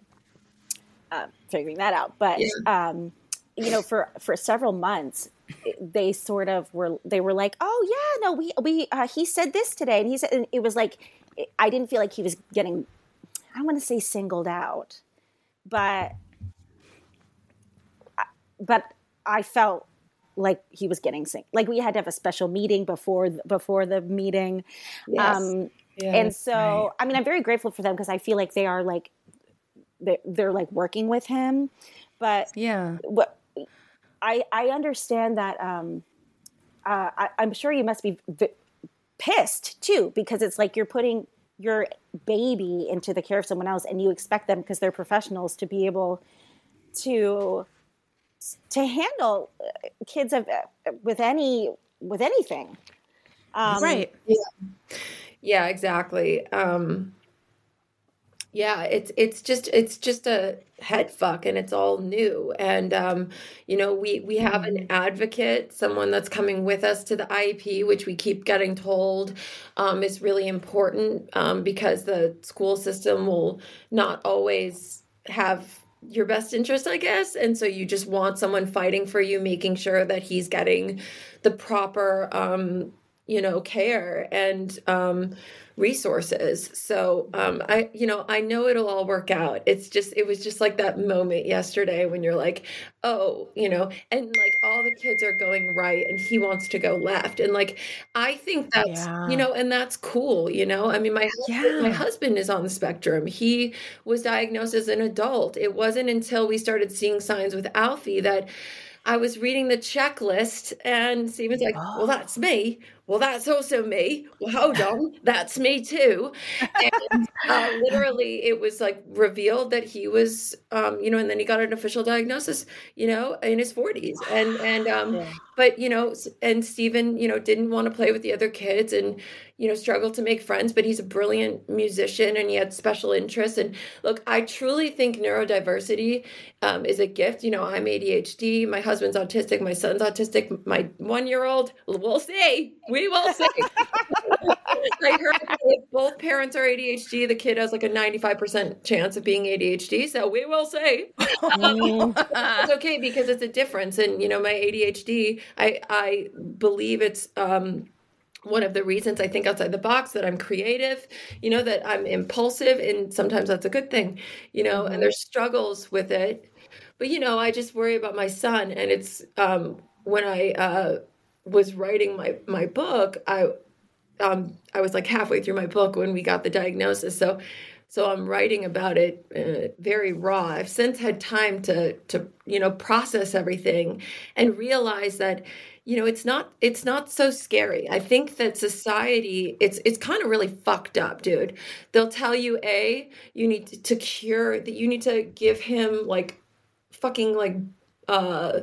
uh, figuring that out. But um, you know, for for several months, they sort of were they were like, oh yeah, no, we we uh, he said this today, and he said and it was like I didn't feel like he was getting. I don't want to say singled out, but but I felt like he was getting sing like we had to have a special meeting before before the meeting Yes. um Yeah, and so right. i mean i'm very grateful for them because i feel like they are like they're, they're like working with him but Yeah. what I I understand that um, uh, I, I'm sure you must be v- pissed too because it's like you're putting your baby into the care of someone else and you expect them because they're professionals to be able to to handle uh, kids of, uh, with any with anything um, right. Yeah, exactly. Um yeah, it's it's just it's just a head fuck and it's all new. And um, you know, we we have an advocate, someone that's coming with us to the IEP, which we keep getting told um, is really important um, because the school system will not always have your best interest, I guess. And so you just want someone fighting for you, making sure that he's getting the proper um, you know, care and um resources. So um I you know, I know it'll all work out. It's just it was just like that moment yesterday when you're like, "Oh, you know, and like all the kids are going right and he wants to go left." And like I think that's, Yeah. you know, and that's cool, you know? I mean, my husband, my husband is on the spectrum. He was diagnosed as an adult. It wasn't until we started seeing signs with Alfie that I was reading the checklist and Stephen's like, Oh. well, that's me. Well, that's also me. Well, hold on. That's me too. And uh, literally, it was like revealed that he was, um, you know, and then he got an official diagnosis, you know, in his 40s. And, and, um, but, you know, and Steven, you know, didn't want to play with the other kids and, you know, struggled to make friends, but he's a brilliant musician and he had special interests. And look, I truly think neurodiversity um, is a gift. You know, I'm ADHD, my husband's autistic, my son's autistic, my one year old, we'll see. We will see. I heard if both parents are ADHD, the kid has like a 95% chance of being ADHD. So we will see. Um, it's okay because it's a difference. And, you know, my ADHD, I, I believe it's, um, one of the reasons I think outside the box that I'm creative, you know, that I'm impulsive, and sometimes that's a good thing, you know, and there's struggles with it. But, you know, I just worry about my son. And it's um, when I uh, was writing my, my book, I, um, I was like halfway through my book when we got the diagnosis. So, so I'm writing about it uh, very raw. I've since had time to, to, you know, process everything and realize that, you know it's not it's not so scary. I think that society it's it's kind of really fucked up dude. They'll tell you a you need to, to cure that you need to give him like fucking like uh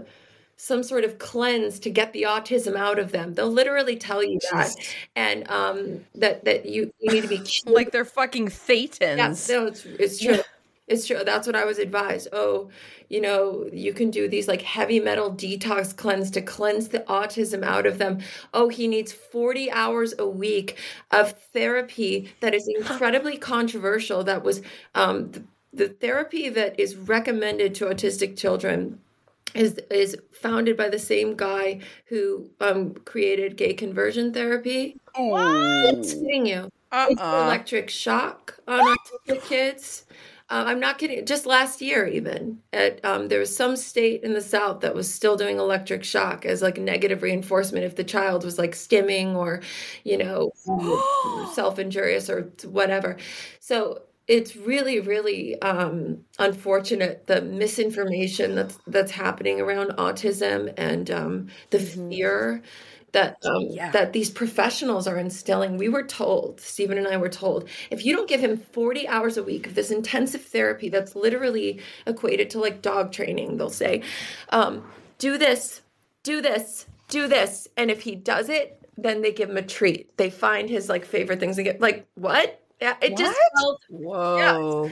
some sort of cleanse to get the autism out of them. They'll literally tell you that. And um that that you you need to be like they're fucking yeah, thetans. no, it's it's true. It's true. That's what I was advised. Oh, you know, you can do these like heavy metal detox cleanse to cleanse the autism out of them. Oh, he needs 40 hours a week of therapy that is incredibly controversial. That was um, the, the therapy that is recommended to autistic children is is founded by the same guy who um, created gay conversion therapy. I'm kidding you. It's Uh-uh. electric shock on autistic kids. Uh, I'm not kidding. Just last year, even at um, there was some state in the South that was still doing electric shock as like negative reinforcement if the child was like stimming or, you know, self injurious or whatever. So it's really, really um, unfortunate the misinformation that's that's happening around autism and um, the fear that um, Yeah. that these professionals are instilling. We were told, Stephen and I were told, if you don't give him 40 hours a week of this intensive therapy that's literally equated to like dog training, they'll say, um, do this, do this, do this. And if he does it, then they give him a treat. They find his like favorite things and get like, what? Yeah, it just What? felt Whoa.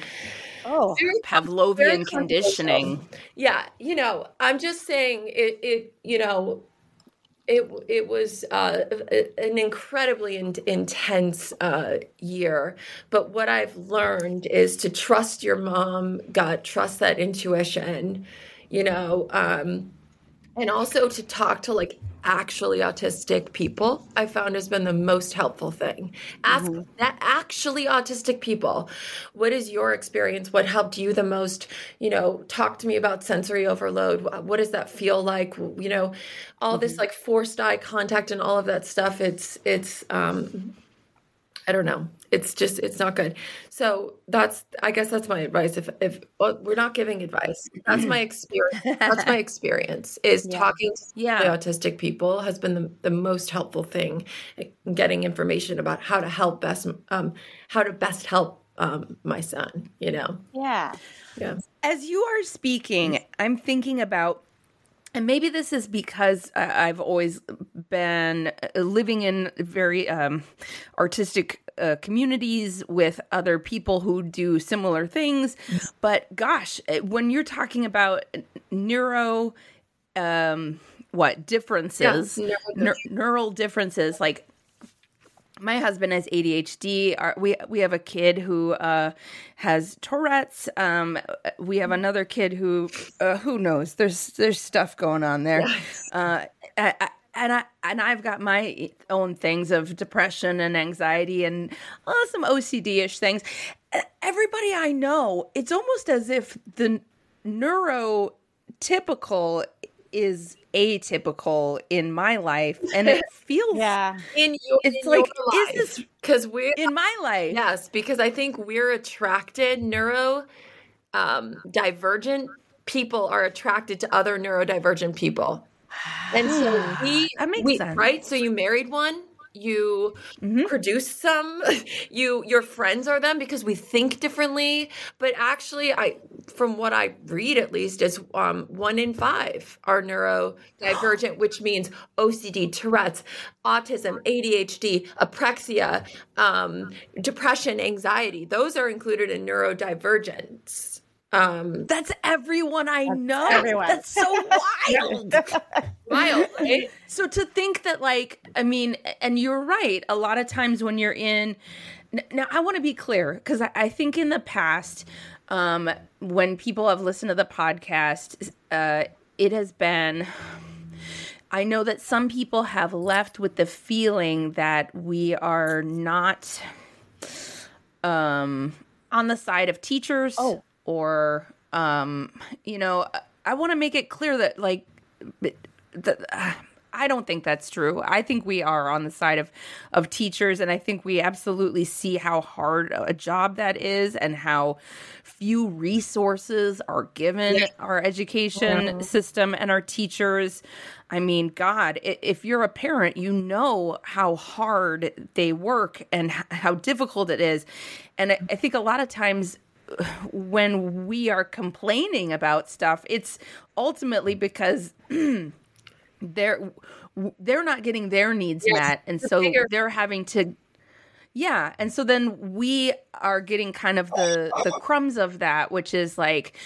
oh very Pavlovian very conditioning. yeah you know i'm just saying it it you know it it was uh, an incredibly in, intense uh, year. But what i've learned is to trust your mom gut trust that intuition you know um and also to talk to like actually autistic people i found has been the most helpful thing. Ask that actually autistic people what is your experience? What helped you the most? You know talk to me about sensory overload. What does that feel like? You know all this like forced eye contact and all of that stuff it's it's um i don't know it's just it's not good. So that's i guess that's my advice. If if well, we're not giving advice. That's my experience. That's my experience is Yeah. talking to Yeah. the autistic people has been the, the most helpful thing. In getting information about how to help best um how to best help um my son you know? Yeah. yeah. As you are speaking, I'm thinking about, and maybe this is because I've always been uh, living in very um, artistic uh, communities with other people who do similar things. But gosh, eh, when you're talking about neuro, um, what differences, Yeah, neur- neural differences, like my husband has ADHD. Our, we we have a kid who uh, has Tourette's. Um, we have another kid who uh, who knows. There's there's stuff going on there. Uh, I, I, and I and I've got my own things of depression and anxiety and uh, some OCD ish things. Everybody I know, it's almost as if the neurotypical is atypical in my life, and it feels Yeah. in your It's in like, your is this- because we're in my life. Yes, because I think we're attracted neuro um, divergent people are attracted to other neurodivergent people. And so we That makes we- sense. right? So you married one, you Mhm. produce some, you your friends are them because we think differently, but actually I from what I read at least is um, one in five are neurodivergent, which means OCD, Tourette's, autism, ADHD, apraxia, um, depression, anxiety. Those are included in neurodivergence. Um, That's everyone I know. everyone. That's so wild. wild, right? so to think that, like, I mean, and you're right. A lot of times when you're in, now I want to be clear because I, I think in the past, um, when people have listened to the podcast, uh, it has been. I know that some people have left with the feeling that we are not um, on the side of teachers Oh. Or um, you know I- want to make it clear that like uh, i don't think that's true. I think we are on the side of of teachers and i think we absolutely see how hard a job that is and how few resources are given our education system and our teachers. I mean god if you're a parent you know how hard they work and how difficult it is. And I think a lot of times when we are complaining about stuff it's ultimately because they're they're not getting their needs Yes, met and the so bigger- they're having to yeah and so then we are getting kind of the the crumbs of that which is like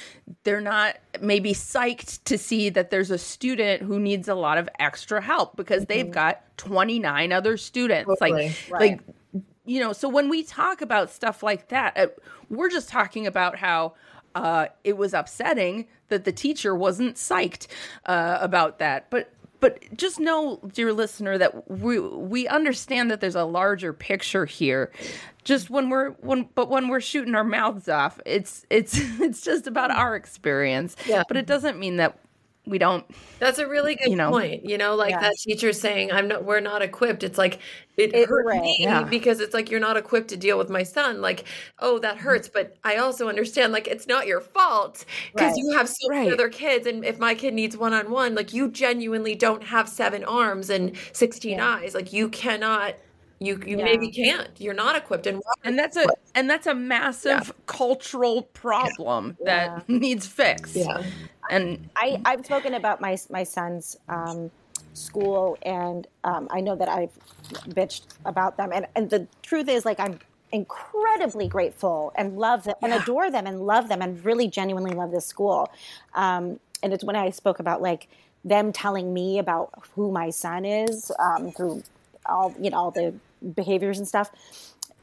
they're not maybe psyched to see that there's a student who needs a lot of extra help because they've mm-hmm. got 29 other students Totally. like Right. like you know so when we talk about stuff like that uh, we're just talking about how uh, it was upsetting that the teacher wasn't psyched uh, about that. But but just know dear listener that we we understand that there's a larger picture here. Just when we're when but when we're shooting our mouths off it's it's it's just about our experience. Yeah. but it doesn't mean that we don't That's a really good You know? point. You know, like Yeah. that teacher saying, "I'm not. We're not equipped." It's like it, It- hurt right. me Yeah. because it's like you're not equipped to deal with my son. Like, oh, that mm-hmm. hurts. But I also understand, like, it's not your fault because Right. you have so many Right. other kids, and if my kid needs one on one, like, you genuinely don't have seven arms and sixteen eyes. Like, you cannot. You you Yeah. maybe can't. You're not equipped, and and that's a and that's a massive cultural problem that needs fixed yeah. And I, I've spoken about my my son's um, school, and um, I know that I've bitched about them. And, and the truth is, like, I'm incredibly grateful and love them and adore them and love them and really genuinely love this school. Um, and it's when I spoke about like them telling me about who my son is um, through all you know all the behaviors and stuff,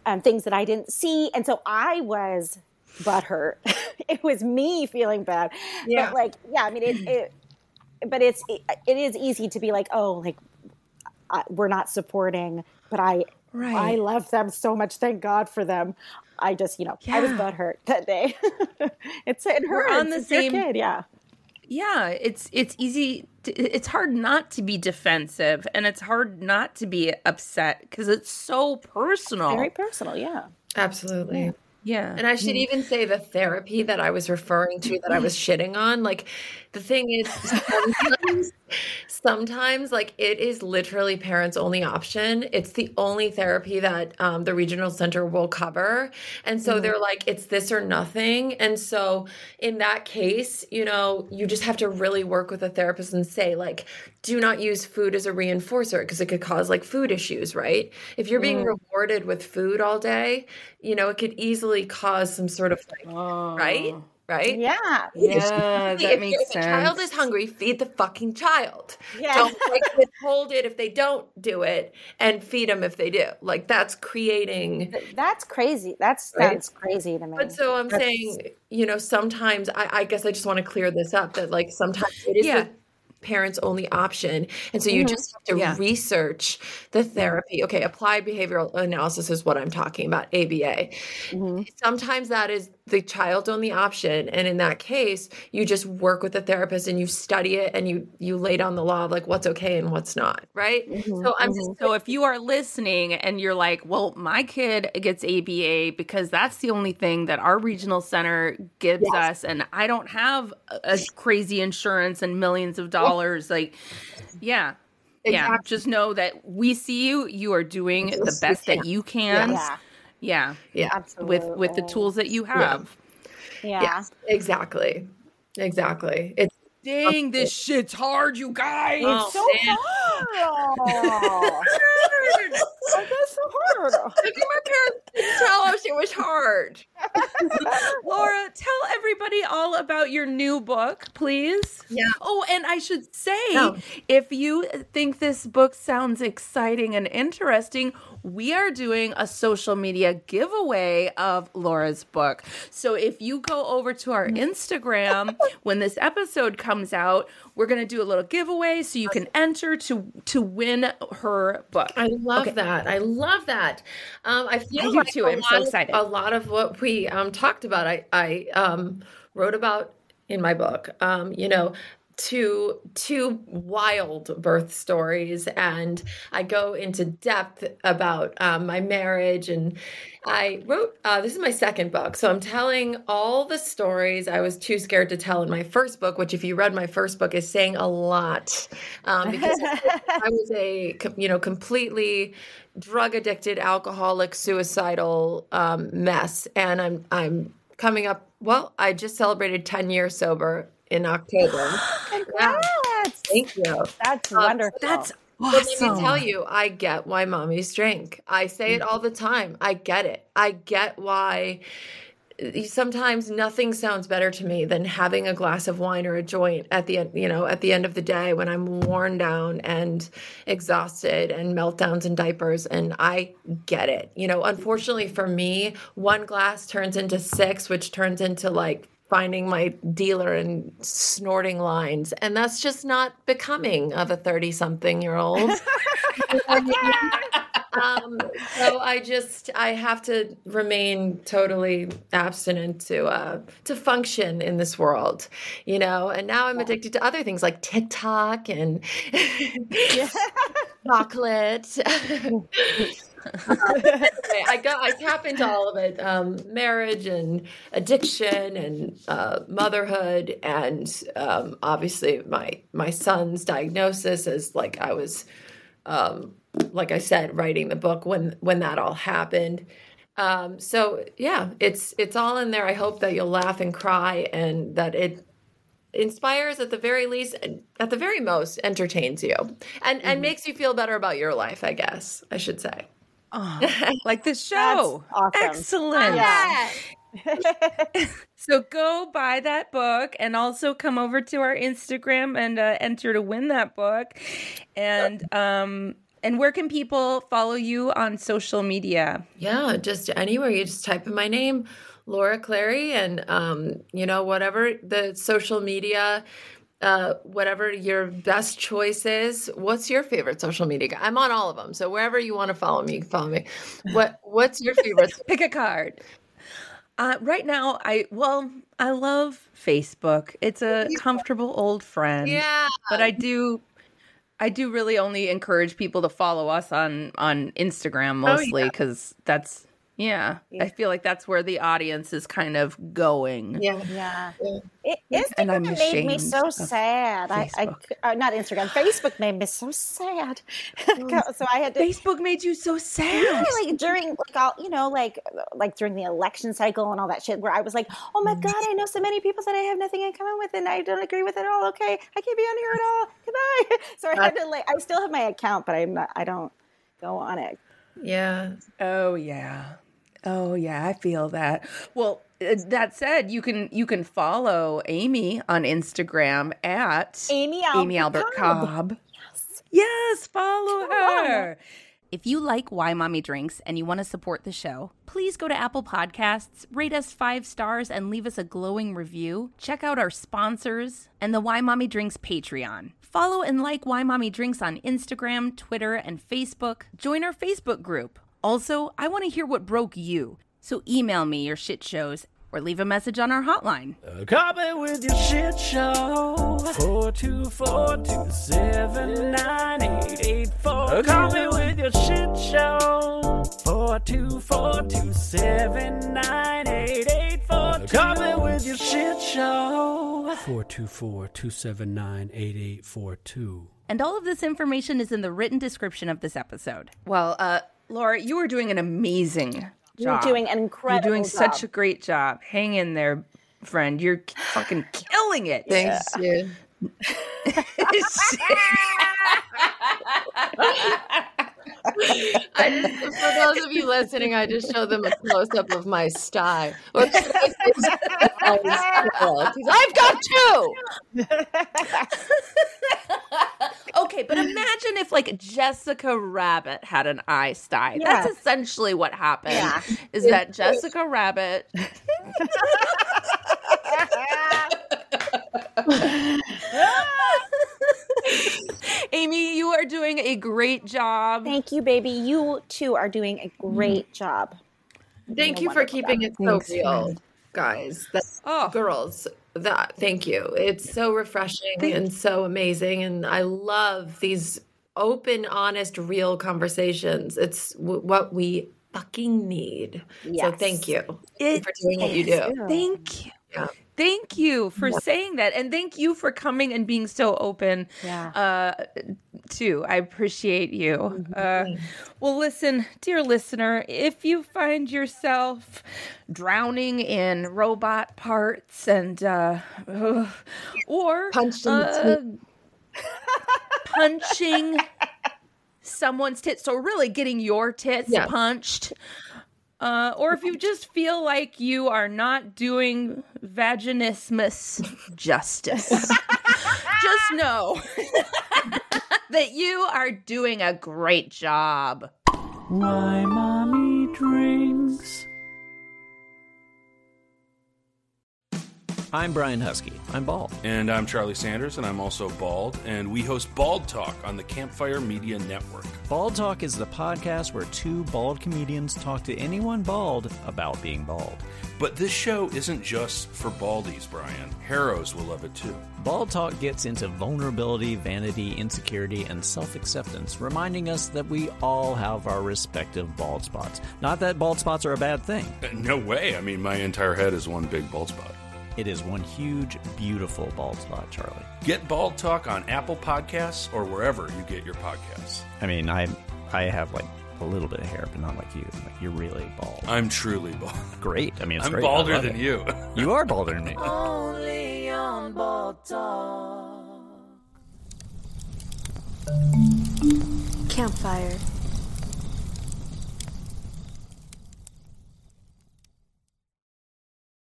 and things that I didn't see, and so I was butthurt. it was me feeling bad. Yeah. But like, yeah, I mean, it, it but it's it, it is easy to be like, oh, like I, we're not supporting, but I Right. I love them so much. Thank God for them. I just, you know, I was Yeah. butthurt that day. it's it hurts. We're on the It's same- kid, yeah. yeah, it's it's easy. To, it's hard not to be defensive, and it's hard not to be upset because it's so personal. Very personal, yeah. Absolutely. yeah, And I should mm. even say the therapy that I was referring to that I was shitting on. Like, the thing is, sometimes, sometimes like, it is literally parents' only option. It's the only therapy that um, the regional center will cover. And so they're like, it's this or nothing. And so, in that case, you know, you just have to really work with a therapist and say, like, do not use food as a reinforcer because it could cause like food issues, right? If you're being rewarded with food all day, you know, it could easily cause some sort of like, right? Right? Yeah. yeah, if, that makes if sense. a child is hungry, feed the fucking child. Yeah. Don't like withhold it if they don't do it, and feed them if they do. Like that's creating. That's crazy. That's Right? that's crazy to me. But so I'm saying, you know, sometimes I, I guess I just want to clear this up that like sometimes it is Yeah. the parents' only option, and so you mm-hmm. just have to Yeah. research the therapy. Okay, applied behavioral analysis is what I'm talking about. ABA. Mm-hmm. Sometimes that is the child's only option, and in that case, you just work with the therapist and you study it and you you lay down the law of like what's okay and what's not. Right. Mm-hmm, so I'm just So if you are listening and you're like, well, my kid gets ABA because that's the only thing that our regional center gives us, and I don't have a, a crazy insurance and millions of dollars, like, yeah. Yeah, just know that we see you. You are doing the best that you can. yeah. Yeah, yeah. Absolutely. with with the tools that you have. Yeah. Yes, exactly. Exactly. It's Dang, this shit's hard, you guys. Oh, So man. hard. Oh, that's so hard. How come my parents didn't tell us it was hard? Laura, tell everybody all about your new book, please. Yeah. Oh, and I should say, Oh. if you think this book sounds exciting and interesting, we are doing a social media giveaway of Laura's book. So if you go over to our Instagram when this episode comes out, we're going to do a little giveaway so you can enter to to win her book. I love that. I love that. Um, I feel I like too. I'm so lot of- excited. A lot of what we um, talked about, I, I um, wrote about in my book. Um, you know, two two wild birth stories, and I go into depth about um, my marriage. And I wrote uh, this is my second book, so I'm telling all the stories I was too scared to tell in my first book. Which, if you read my first book, is saying a lot um, because I was a you know completely drug addicted, alcoholic, suicidal um, mess, and I'm I'm coming up. Well, I just celebrated ten years sober in October. Yeah, Congrats. thank you. That's Um, wonderful. That's But let awesome. me tell you, I get why mommies drink. I say it all the time. I get it. I get why sometimes nothing sounds better to me than having a glass of wine or a joint at the end, you know, at the end of the day when I'm worn down and exhausted and meltdowns and diapers and I get it. You know, unfortunately for me, one glass turns into six, which turns into like finding my dealer and snorting lines. And that's just not becoming of a 30 something year old um, so I just I have to remain totally abstinent to uh, to function in this world, you know. And now I'm addicted to other things like TikTok and chocolate. Okay, I go I tap into all of it: um, marriage and addiction and uh, motherhood, and um, obviously my my son's diagnosis as like I was um, like I said, writing the book when when that all happened. Um, so yeah, it's it's all in there. I hope that you'll laugh and cry, and that it inspires at the very least, and at the very most, entertains you, and and makes you feel better about your life. I guess I should say. like this show. awesome. Excellent. Yeah. So go buy that book and also come over to our Instagram and uh, enter to win that book. And um and where can people follow you on social media? Yeah, just anywhere. You just type in my name, Laura Clery, and um, you know whatever the social media. Uh, whatever your best choice is, what's your favorite social media? I'm on all of them, so wherever you want to follow me, you can follow me. What What's your favorite? Pick a card. Uh, right now, I well, I love Facebook. It's a comfortable old friend. Yeah. but I do, I do really only encourage people to follow us on on Instagram Oh, mostly because that's yeah, I feel like that's where the audience is kind of going. Yeah. Yeah. It, And I'm Instagram made me so of sad. I, I uh, not Instagram. Facebook made me so sad. so I had to. Facebook made you so sad. Yeah, like during like all you know like like during the election cycle and all that shit where I was like oh my god I know so many people that I have nothing in common with and I don't agree with it all okay I can't be on here at all goodbye so I had to like I still have my account but I'm not I don't go on it Yeah. Oh yeah. Oh yeah, I feel that. Well, uh, that said, you can you can follow Amy on Instagram at Amy Albert, Amy Albert Cobb. Cobb. Yes, follow her. If you like Why Mommy Drinks and you want to support the show, please go to Apple Podcasts, rate us five stars, and leave us a glowing review. Check out our sponsors and the Why Mommy Drinks Patreon. Follow and like Why Mommy Drinks on Instagram, Twitter, and Facebook. Join our Facebook group. Also, I want to hear what broke you. So email me your shit shows or leave a message on our hotline. Call me with your shit show. 424-279-8884. Call me with your shit show. 424-279-8884. Call me with your shit show. 424-279-8842. And all of this information is in the written description of this episode. Well, uh, Laura, you are doing an amazing job. You're doing an incredible You're doing such a great job. Hang in there, friend. You're fucking killing it. Thanks, dude. I just, for those of you listening, I just showed them a close up of my sty. Because I've got two. okay, but imagine if like Jessica Rabbit had an eye sty. Yeah. That's essentially what happened. Yeah. Is that Jessica Rabbit Amy, you are doing a great job. thank you baby you too are doing a mm-hmm. great job Thank you for keeping job. it so Thanks, real, friend. guys. That, Oh. girls, that thank you. It's so refreshing and so amazing, and I love these open, honest, real conversations. It's w- what we fucking need. So thank you It- for doing what you do. Thank you. Yeah. Thank you for saying that. And thank you for coming and being so open. Yeah. Uh, too. I appreciate you. Mm-hmm. Uh, well, listen, dear listener, if you find yourself drowning in robot parts and, uh, or Punched uh, punching someone's tits, so really getting your tits Yeah. punched. Uh, or if you just feel like you are not doing vaginismus justice, just know that you are doing a great job. My mommy drinks. I'm Brian Huskey. I'm bald. And I'm Charlie Sanders, and I'm also bald. And we host Bald Talk on the Campfire Media Network. Bald Talk is the podcast where two bald comedians talk to anyone bald about being bald. But this show isn't just for baldies, Brian. Harrows will love it too. Bald Talk gets into vulnerability, vanity, insecurity, and self acceptance, reminding us that we all have our respective bald spots. Not that bald spots are a bad thing, Uh, No way. I mean, my entire head is one big bald spot. It is one huge, beautiful bald spot, Charlie. Get Bald Talk on Apple Podcasts or wherever you get your podcasts. I mean, I, I have like a little bit of hair, but not like you. Like, you're really bald. I'm truly bald. Great. I mean, it's I'm great. Balder than it. you. You are balder than me. Only on Bald Talk. Campfire.